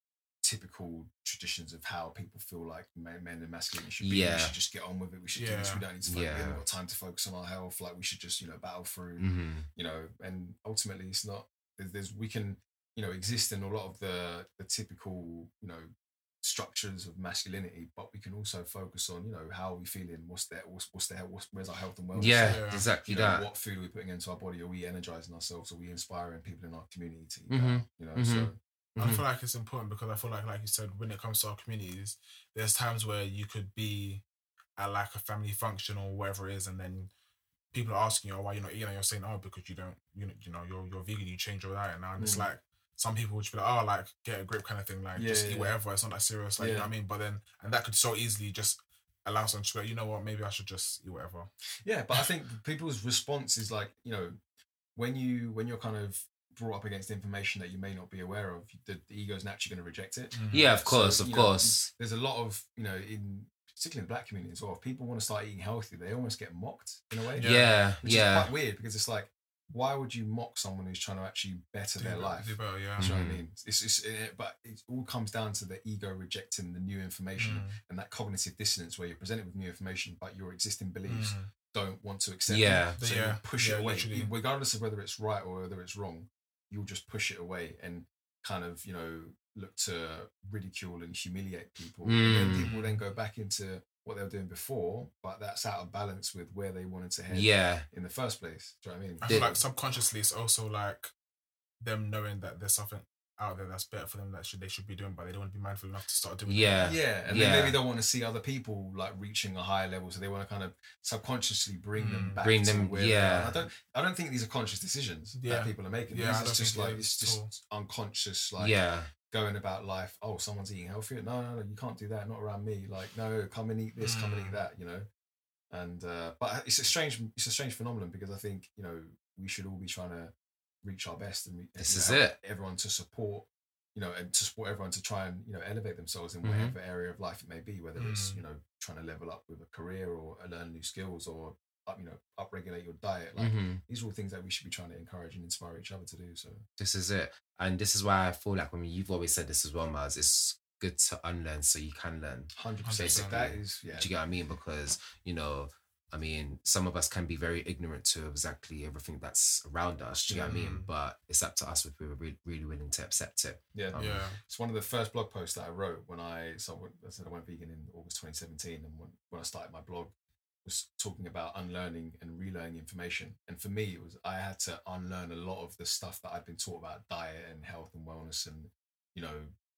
typical traditions of how people feel like men, men and masculinity should be. Yeah. We should just get on with it. We should do this. We don't need to. Focus. We Yeah. haven't got time to focus on our health. Like we should just, you know, battle through. Mhm. You know, and ultimately, it's not. There's, there's we can, you know, exist in a lot of the the typical, you know, structures of masculinity, but we can also focus on, you know, how are we feeling? What's there? What's what's there? What's, where's our health and wellness? yeah, Yeah. exactly you know, that. what food are we putting into our body? Are we energizing ourselves? Are we inspiring people in our community to eat Mhm. better? You know, so Mhm. I feel like it's important because I feel like, like you said, when it comes to our communities, there's times where you could be at like a family function or whatever it is, and then people are asking you, "Oh, why you're not eating?" And you're saying, "Oh, because you don't, you know, you know, you're you're vegan, you change your diet now." And it's Mm. like some people would just be like, "Oh, like get a grip kind of thing, like Yeah, just yeah, eat yeah. whatever. It's not that serious, like you know what I mean." But then, and that could so easily just allow someone to be like, "You know what? Maybe I should just eat whatever." yeah. But I think people's response is like, you know, when you when you're kind of brought up against information that you may not be aware of, the, the ego is naturally going to reject it. Mm. Yeah, of course, So, of you know, course. There's a lot of you know in particularly in the black community as well. If people want to start eating healthy, they almost get mocked in a way. Yeah. Yeah, which yeah. is quite weird because it's like, why would you mock someone who's trying to actually better Do their better- life? do better, yeah. Do you know what. I mean? It's, it's it, but it all comes down to the ego rejecting the new information Mm. and that cognitive dissonance where you're presented with new information, but your existing beliefs Mm. don't want to accept Yeah. it. So Yeah. you push Yeah, it away, literally. regardless of whether it's right or whether it's wrong. You'll just push it away and kind of you know look to ridicule and humiliate people. And then Mm. people then go back into what they were doing before, but that's out of balance with where they wanted to head Yeah, in the first place. Do you know what I mean? I feel like subconsciously it's also like them knowing that there's something out there that's better for them that should they should be doing, but they don't want to be mindful enough to start doing. it. yeah, Yeah, and Yeah. then maybe they don't want to see other people like reaching a higher level, so they want to kind of subconsciously bring them Mm. back. Bring to them- where they are. yeah. I don't. I don't think these are conscious decisions Yeah. that people are making. Yeah, I These don't just think it like it's just all. unconscious, like yeah, going about life. Oh, someone's eating healthier. No, no, no, you can't do that. Not around me. Like, no, come and eat this. Come and eat Mm. that. You know. And uh, but it's a strange, it's a strange phenomenon because I think you know we should all be trying to reach our best and This is it. everyone to support you know and to support everyone to try and you know elevate themselves in Mhm. whatever area of life it may be whether it's Mm. you know trying to level up with a career or learn new skills or up you know upregulate your diet like hmm these are all things that we should be trying to encourage and inspire each other to do so This is it, and this is why I feel like when you've always said this as well, Mars. It's good to unlearn so you can learn. 100% Basically. that is yeah Do you get what I mean? Because you know, I mean, some of us can be very ignorant to exactly everything that's around us. Do you get what I mean? Mm. But it's up to us if we're really, really willing to accept it. yeah Um, Yeah. It's one of the first blog posts that I wrote when I so I went- I said I went vegan in August 2017, and when, when I started my blog, was talking about unlearning and relearning information. And for me, it was I had to unlearn a lot of the stuff that I'd been taught about diet and health and wellness and you know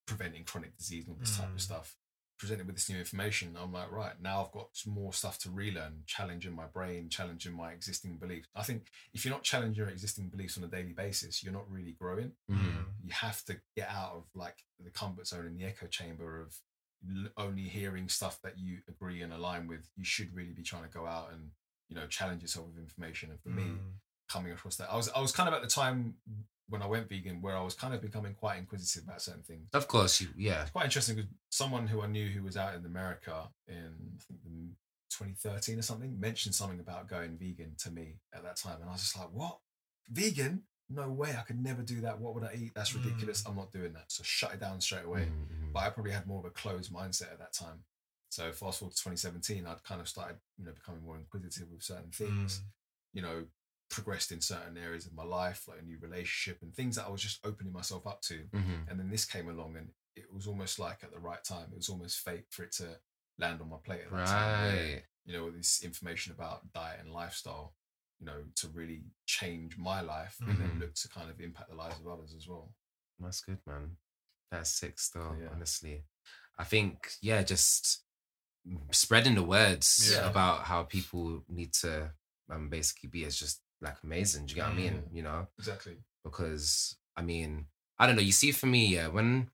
preventing chronic disease and all this type Mm. of stuff presented with this new information, I'm like, right now I've got some more stuff to relearn, challenging my brain, challenging my existing beliefs. I think if you're not challenging your existing beliefs on a daily basis, you're not really growing. Mhm. You have to get out of like the comfort zone and the echo chamber of only hearing stuff that you agree and align with. You should really be trying to go out and you know challenge yourself with information. And for me, Mm. coming across that, I was I was kind of at the time when I went vegan where I was kind of becoming quite inquisitive about certain things. Of course, you yeah. It's quite interesting because someone who I knew who was out in America in I think 2013 or something mentioned something about going vegan to me at that time, and I was just like, "What? Vegan? No way! I could never do that. What would I eat? That's ridiculous. I'm not doing that." So shut it down straight away. Mhm, mhm. But I probably had more of a closed mindset at that time. So fast forward to 2017, I'd kind of started, you know, becoming more inquisitive with certain things. Mm. You know, progressed in certain areas of my life, like a new relationship and things that I was just opening myself up to Mhm. and then this came along and it was almost like at the right time it was almost fate for it to land on my plate at that time where, Right. you know with this information about diet and lifestyle you know to really change my life and then Mhm. look to kind of impact the lives of others as well That's good, man. That's sick still, Yeah. honestly. I think, yeah, just spreading the words Yeah. about how people need to um, basically be is just like amazing. Do you get what I mean? Mm. You know? exactly Because I mean, I don't know, you see for me, yeah, when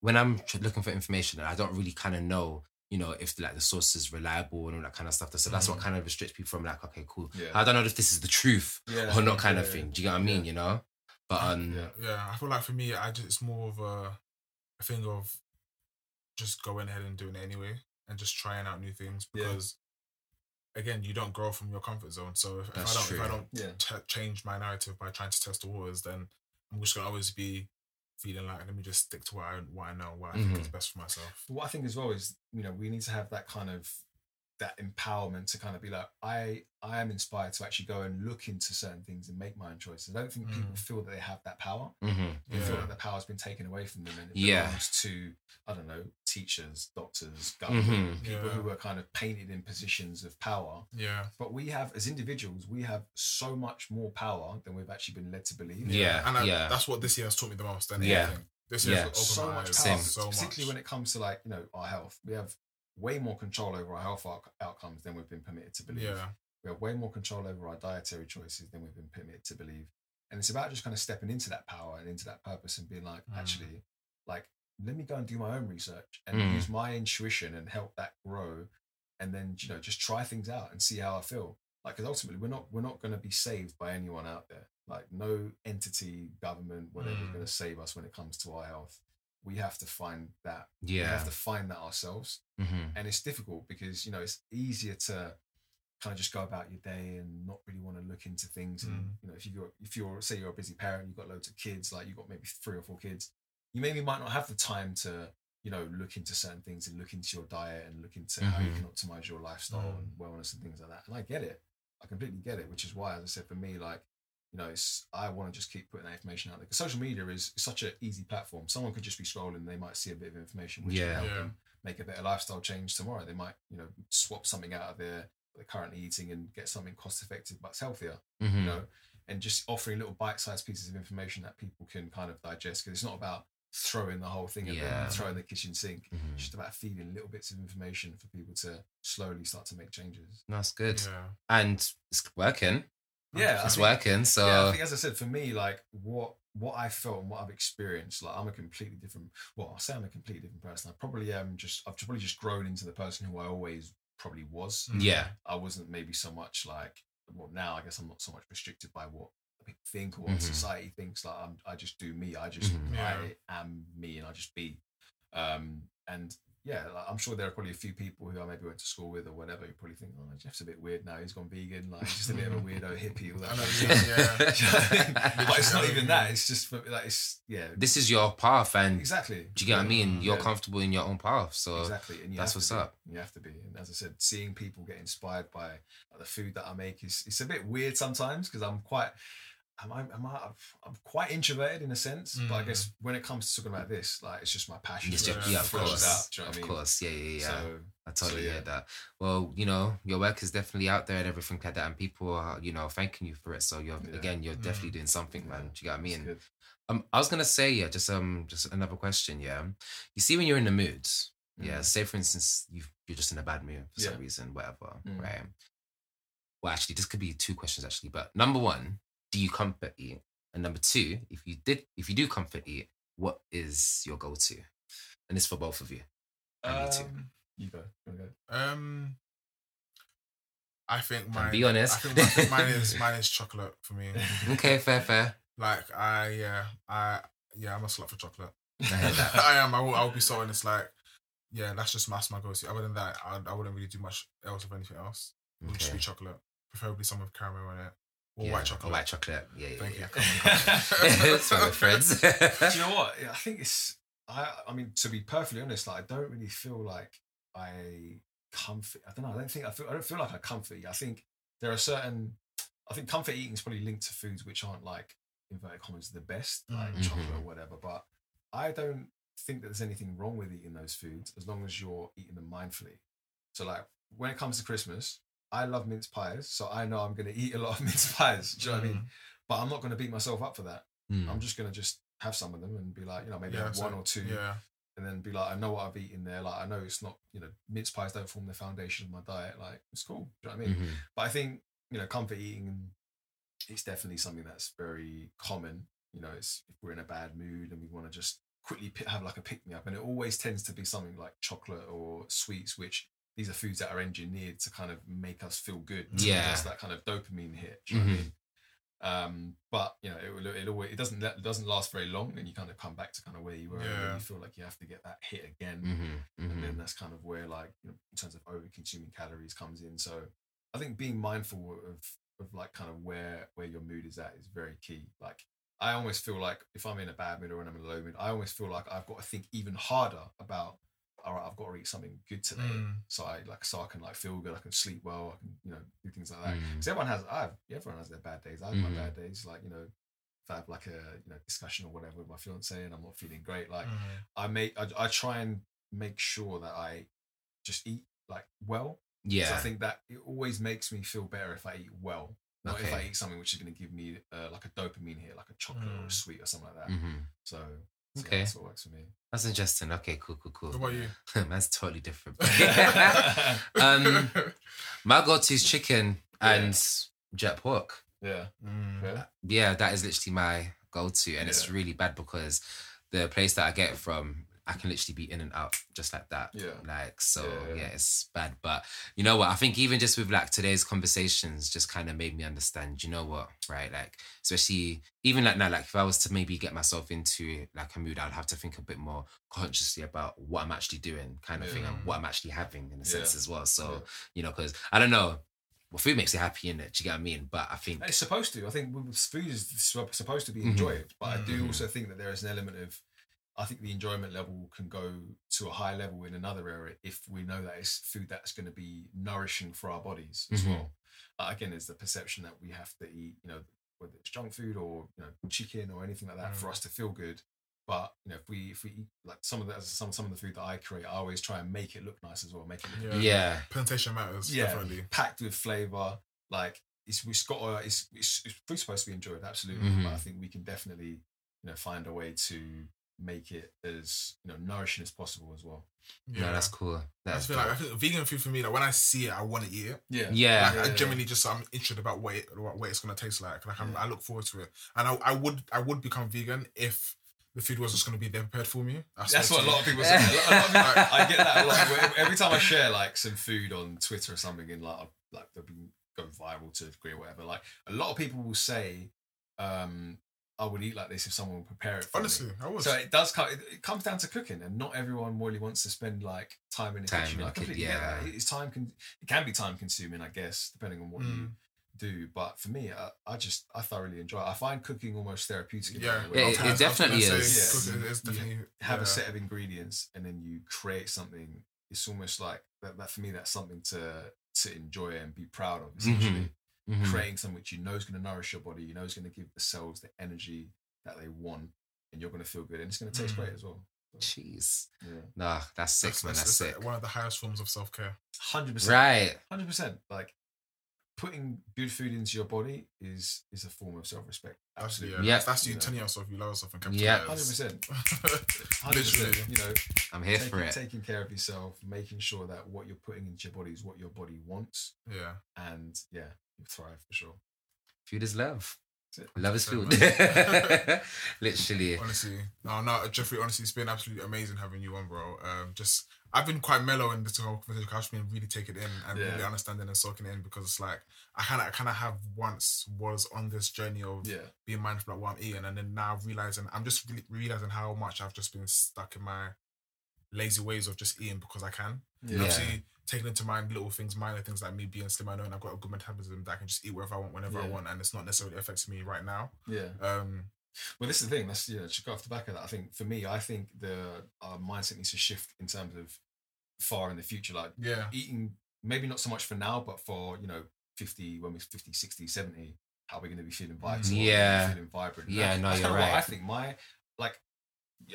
when I'm looking for information and I don't really kind of know, you know, if like the source is reliable and all that kind of stuff. So that's what Mm. kind of restricts people from like, okay, cool. yeah I don't know if this is the truth yeah or not kind of thing. Do you get what I mean? Yeah. You know? But um yeah Yeah, I feel like for me, I just it's more of a, a thing of just going ahead and doing it anyway, and just trying out new things Yeah. because, again, you don't grow from your comfort zone. So if, if I don't, if I don't yeah t- change my narrative by trying to test the waters, then I'm just gonna always be feeling like let me just stick to what I what I know, what I think is Mhm. best for myself. what I think as well is, you know, we need to have that kind of that empowerment to kind of be like, I I am inspired to actually go and look into certain things and make my own choices. I don't think people Mm. feel that they have that power. mhm. They feel Yeah. like the power's been taken away from them and it Yeah. belongs to, I don't know, teachers, doctors, government, Mhm. people Yeah. who are kind of painted in positions of power. Yeah, But we have, as individuals, we have so much more power than we've actually been led to believe. Yeah. and I, yeah. that's what this year has taught me the most. Than Yeah. anything. this Yeah. year has so much power, Same. so much. particularly when it comes to like you know our health. We have way more control over our health out- outcomes than we've been permitted to believe. yeah, We have way more control over our dietary choices than we've been permitted to believe. And it's about just kind of stepping into that power and into that purpose and being like, Mm. actually, like, let me go and do my own research and Mm. use my intuition and help that grow. And then, you know, just try things out and see how I feel. Like, because ultimately, we're not we're not going to be saved by anyone out there. Like, no entity, government, whatever, is Mm. going to save us when it comes to our health. We have to find that. Yeah. We have to find that ourselves Mhm. and it's difficult because you know it's easier to kind of just go about your day and not really want to look into things and Mm. you know if you're if you're say you're a busy parent you've got loads of kids like you've got maybe three or four kids you maybe might not have the time to you know look into certain things and look into your diet and look into how you can optimize your lifestyle Mm. and wellness and things like that and i get it i completely get it which is why as i said for me like you know, it's I want to just keep putting that information out there because social media is such an easy platform. Someone could just be scrolling, they might see a bit of information which Yeah. can help Yeah. them make a better lifestyle change tomorrow. They might, you know, swap something out of their they're currently eating and get something cost effective but healthier. Mhm. You know, and just offering little bite sized pieces of information that people can kind of digest because it's not about throwing the whole thing at Yeah. and throwing the kitchen sink. Mhm. It's just about feeding little bits of information for people to slowly start to make changes. That's good. yeah. And it's working. Yeah, I It's think- working. So yeah, I think as I said, for me, like what what I felt and what I've experienced, like I'm a completely different. Well, I say I'm a completely different person. I probably am just. I've probably just grown into the person who I always probably was. Yeah. I wasn't maybe so much like. Well, now I guess I'm not so much restricted by what people think or what Mhm. society thinks. Like I'm, I just do me. I just Mhm. Yeah. I am me, and I just be. Um, and yeah, like, I'm sure there are probably a few people who I maybe went to school with or whatever who probably think, oh, Jeff's a bit weird now. He's gone vegan. Like just a bit of a weirdo hippie. All that I know, yeah, yeah. Do you know what I mean? but it's not even that. It's just like it's yeah. This is your path, and exactly. do you get what I mean? You're Yeah. comfortable in your own path. So exactly, and that's what's be. up. You have to be, and as I said, seeing people get inspired by like, the food that I make is it's a bit weird sometimes because I'm quite. Am I, am I, I'm quite introverted in a sense, but I Mm. guess when it comes to talking about this, like it's just my passion. It's just, Yeah, yeah, of course. out, you know of I mean? course. Yeah, yeah, yeah. So I totally so, yeah. hear that. Well, you know, your work is definitely out there and everything like that, and people are, you know, thanking you for it. So you're Yeah. again, you're Mm. definitely doing something, man. Do you get what I mean? Um, I was gonna say, yeah, just um, just another question, yeah. You see, when you're in the mood, Yeah. Mm. Say for instance, you you're just in a bad mood for Yeah. some reason, whatever. Mm. Right. Well, actually, this could be two questions actually. But number one, do you comfort eat? And number two, if you did, if you do comfort eat, what is your go-to? And it's for both of you. And me too. Um, You go. You wanna go? Um, I think And mine. be honest. I think, I think mine is mine is chocolate for me. Okay, fair, fair. Like I yeah I yeah I'm a slut for chocolate. I. I am. I will. I will be so honest. Like yeah, that's just that's my go-to. Other than that, I, I wouldn't really do much else of anything else. It would just be chocolate, preferably some with caramel in it or Yeah, white chocolate. White chocolate. Yeah, yeah, Thank yeah. you. That's friends. Do you know what? I think it's. I. I mean, to be perfectly honest, like I don't really feel like I comfort. I don't know. I don't think I feel. I don't feel like I comfort. I think there are certain. I think comfort eating is probably linked to foods which aren't like inverted commas the best, like Mm. chocolate or whatever. But I don't think that there's anything wrong with eating those foods as long as you're eating them mindfully. So like when it comes to Christmas, I love mince pies, so I know I'm going to eat a lot of mince pies. Do you know what I mean? But I'm not going to beat myself up for that. Mm. I'm just gonna just have some of them and be like, you know, maybe Yeah, have so- one or two, Yeah. and then be like, I know what I've eaten there. Like, I know it's not, you know, mince pies don't form the foundation of my diet. Like, it's cool. Do you know what I mean? Mhm. But I think, you know, comfort eating, it's definitely something that's very common. You know, it's if we're in a bad mood and we want to just quickly have like a pick me up, and it always tends to be something like chocolate or sweets, which these are foods that are engineered to kind of make us feel good. to give Yeah. us that kind of dopamine hit. Do you know what I Mhm. mean? Um, but you know, it will. It always. It doesn't. It doesn't last very long, and you kind of come back to kind of where you were, and then Yeah. you feel like you have to get that hit again, Mhm. and then that's kind of where, like, you know, in terms of over consuming calories comes in. So, I think being mindful of of like kind of where where your mood is at is very key. Like, I almost feel like if I'm in a bad mood or when I'm in a low mood, I almost feel like I've got to think even harder about. All right, I've got to eat something good today, Mm. so I like so I can like feel good. I can sleep well. I can you know do things like that. Mm. Because everyone has, I have, everyone has their bad days. I have Mhm. my bad days. Like you know, if I have like a you know discussion or whatever with my fiance and I'm not feeling great, like Mhm. I make, I, I try and make sure that I just eat like well. Yeah. I think that it always makes me feel better if I eat well, not if I eat something which is going to give me uh, like a dopamine hit, like a chocolate or a Mm. sweet or something like that. Mhm. So, so Okay. that's what works for me. That's interesting. Okay, cool, cool, cool. What about you? That's totally different. um, my go-to is chicken and jerk pork. yeah, Mm. yeah, Yeah, that is literally my go-to, and it's really bad because the place that I get it from, I can literally be in and out just like that. Yeah. Like so, Yeah, yeah, yeah. it's bad. But you know what? I think even just with like today's conversations, just kind of made me understand. You know what? Right? Like especially even like now, like if I was to maybe get myself into like a mood, I'd have to think a bit more consciously about what I'm actually doing, kind of thing, and what I'm actually having in a sense as well. So Yeah. you know, because I don't know. Well, food makes you happy in it. Do you get what I mean? But I think It's supposed to. I think food is supposed to be enjoyed, but I do Mhm. also think that there is an element of. I think the enjoyment level can go to a high level in another area if we know that it's food that's going to be nourishing for our bodies as Mhm. well. Uh, again, it's the perception that we have to eat, you know, whether it's junk food or you know chicken or anything like that for Mm. us to feel good. But you know, if we if we eat like some of the some some of the food that I create, I always try and make it look nice as well. Make it look Yeah. yeah, Presentation matters. yeah, Definitely. packed with flavor. Like it's we've got to, it's, it's it's food's supposed to be enjoyed, absolutely. Mhm. But I think we can definitely you know find a way to make it as you know nourishing as possible as well. no, that's cool. I That's just feel like I dope. vegan food for me. Like when I see it, I want to eat it. Yeah, Yeah. Like, I genuinely just I'm interested about what it, what, what it's gonna taste like. Like I'm, I look forward to it, and I, I would I would become vegan if the food was just gonna be there prepared for me. I That's what a lot you. of people say. A lot, a lot of people, I get that a lot. Every- Every time I share like some food on Twitter or something, and like like they've been going viral to a degree or whatever. Like a lot of people will say, um, "I would eat like this if someone would prepare it for me." Honestly, I was. So it does come. It, it comes down to cooking, and not everyone really wants to spend like time in the Time kitchen. in I the kitchen, completely get that. yeah. It's time. Con- it can be time consuming, I guess, depending on what you Mm. do. But for me, I, I just I thoroughly enjoy. it. I find cooking almost therapeutic. yeah, way, where Yeah, you it- it definitely say, is. cooking is You definitely have yeah. a set of ingredients, and then you create something. It's almost like that. that for me, that's something to to enjoy and be proud of. Essentially, Mhm. creating something which you know is going to nourish your body. You know is going to give the cells the energy that they want, and you're going to feel good, and it's going to taste Mm. great as well. Jeez, Yeah. nah, that's sick, That's, man. that's, That's that's sick. one of the highest forms of self care. Hundred percent. Right. Hundred percent. Like putting good food into your body is is a form of self respect. Absolutely. Absolutely. Yeah. Yeah. That's, that's you You know. telling yourself you love yourself and capital Yeah. hundred percent. Hundred Literally. percent. You know, I'm here taking, for it. taking care of yourself, making sure that what you're putting into your body is what your body wants, Yeah. and yeah, you thrive for sure. Food is love. Love is food. Literally. Honestly, no, no, Jeffrey. Honestly, it's been absolutely amazing having you on, bro. Um, just I've been quite mellow in this whole conversation. I've been really taking it in and Yeah. really understanding and soaking it in because it's like I kind of, I kind of have once was on this journey of Yeah, being mindful about what I'm eating, and then now realizing I'm just really realizing how much I've just been stuck in my lazy ways of just eating because I can. yeah, obviously, taking into mind little things, minor things like me being slim, I know and I've got a good metabolism that I can just eat wherever I want, whenever I want, and it's not necessarily affecting me right now. yeah. Um, Well, this is the thing. That's you know, to go off the back of that. I think for me, I think the our mindset needs to shift in terms of far in the future. Like yeah, eating, maybe not so much for now, but for you know, fifty when we're 50, 60, 70, how we're going to be feeling vital, Yeah. feeling vibrant. Yeah, That's- no, that's you're kinda what right. I think my like.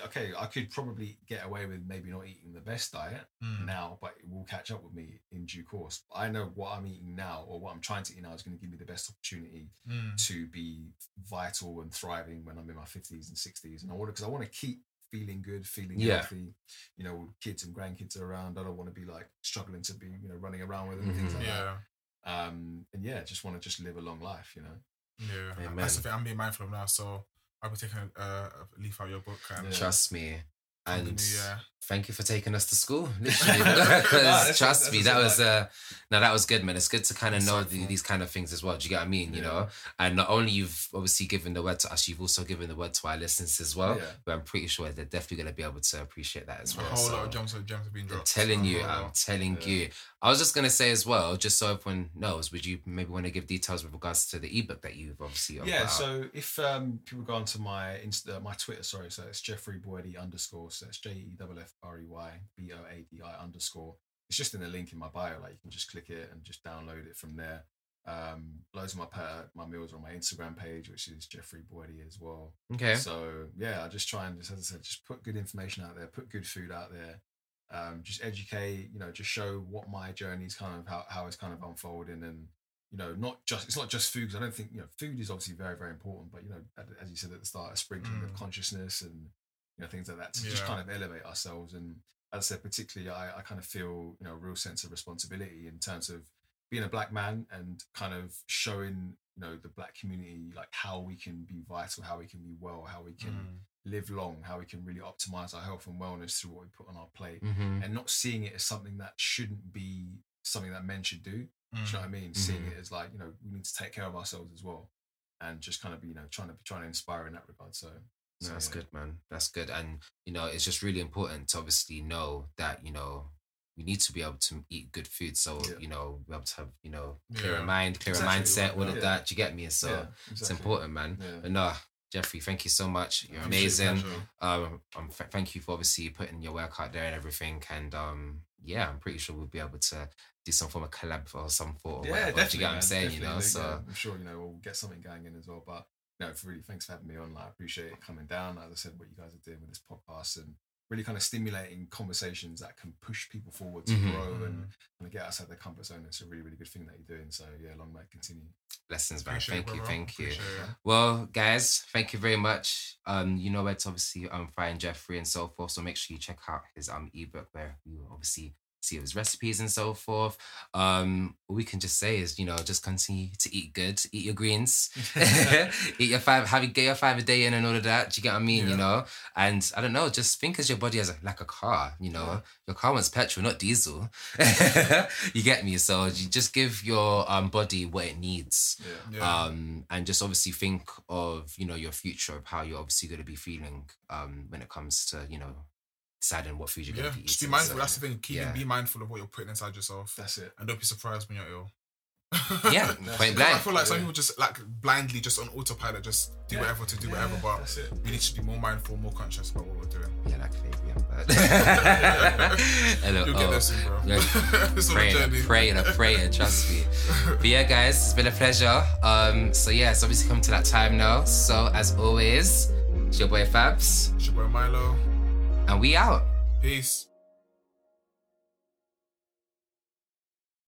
Okay, I could probably get away with maybe not eating the best diet Mm. now, but it will catch up with me in due course. I know what I'm eating now, or what I'm trying to eat now, is going to give me the best opportunity Mm. to be vital and thriving when I'm in my fifties and sixties, and I want to because I want to keep feeling good, feeling Yeah. healthy. You know, kids and grandkids are around. I don't want to be like struggling to be you know running around with them and things like yeah. that. Um, and yeah, just want to just live a long life. You know. Yeah, Amen. that's the thing I'm being mindful of now. So I'll be taking a, a leaf out of your book and Yeah. Trust me. And year. thank you for taking us to school. Literally, because that's- trust me, that was uh, no, that was good, man. It's good to kind of know the, these kind of things as well. Do you get what I mean? You know, and not only you've obviously given the word to us, you've also given the word to our listeners as well. Yeah. But I'm pretty sure they're definitely going to be able to appreciate that as A well. whole So- lot of gems, gems have been dropped. I'm telling A you, I'm telling Yeah. you. I was just gonna say as well, just so everyone knows, would you maybe want to give details with regards to the ebook that you've obviously Yeah, put out? so if um, people go onto my Insta, my Twitter, sorry, so it's Jeffrey Boadi underscore, so it's J E F F R E Y B O A D I underscore. It's just in the link in my bio, like you can just click it and just download it from there. Um, loads of my pa- my meals are on my Instagram page, which is Jeffrey Boadi as well. okay, So yeah, I just try and just as I said, just put good information out there, put good food out there, um, just educate, you know, just show what my journey's kind of how, how it's kind of unfolding and you know, not just it's not just food 'cause I don't think you know food is obviously very very important, but you know, as- you said at the start, a sprinkling of Mm. consciousness and you know things like that to just kind of elevate ourselves. And as I said, particularly, I, I kind of feel you know a real sense of responsibility in terms of being a black man and kind of showing you know the black community like how we can be vital, how we can be well, how we can Mm. Live long, how we can really optimize our health and wellness through what we put on our plate, hmm and not seeing it as something that shouldn't be something that men should do. Do you know what I mean? Seeing it as like you know we need to take care of ourselves as well, and just kind of be you know trying to trying to inspire in that regard. So, No, so, that's yeah. good, man. That's good. And, you know, it's just really important to obviously know that, you know, we need to be able to eat good food. So, Yeah. you know, be able to have, you know, clearer Yeah. mind, clearer Exactly, mindset, all of that. Do you get me? So it's important, man. But no, Jeffrey, thank you so much. You're amazing. Um, um th- thank you for obviously putting your work out there and everything. And um, yeah, I'm pretty sure we'll be able to do some form of collab or some form. Or Yeah, whatever. definitely. Do you get what I'm saying? You know, so Yeah, I'm sure you know we'll get something going in as well. But no, for really, thanks for having me on. Like, I appreciate it coming down. As I said, what you guys are doing with this podcast and really kind of stimulating conversations that can push people forward to Mhm. grow and Mm. kind of get outside their comfort zone. It's a really, really good thing that you're doing. So yeah, long may it continue. blessings, man. Appreciate Thank you, thank you. Appreciate it. Well, guys, thank you very much. Um, you know where to obviously um find Jeffrey and so forth. So make sure you check out his um ebook where you obviously see his recipes and so forth. Um, we can just say is, you know, just continue to eat good, eat your greens, eat your five, have get your five a day in and all of that. Do you get what I mean? You know, and I don't know, just think as your body as a, like a car. You know, Yeah. your car wants petrol, not diesel. you get me? So you just give your um body what it needs Yeah. Yeah. um and just obviously think of you know your future of how you're obviously going to be feeling um when it comes to you know deciding what food you're going yeah. to be Just be eating. mindful. So, That's the thing. Keep yeah. be mindful of what you're putting inside yourself, That's it. and don't be surprised when you're ill. yeah That's point it. Because I feel like some people just like blindly just on autopilot, just do Yeah. whatever to do Yeah, whatever. But that's it. we need to be more mindful, more conscious about what we're doing. yeah like Fabian but Hello, You'll get oh, there soon, bro. yeah. it's on a praying journey. and praying and praying trust me but yeah guys it's been a pleasure um so yeah it's obviously come to that time now so as always it's your boy Fabs It's your boy Milo. And we out Peace.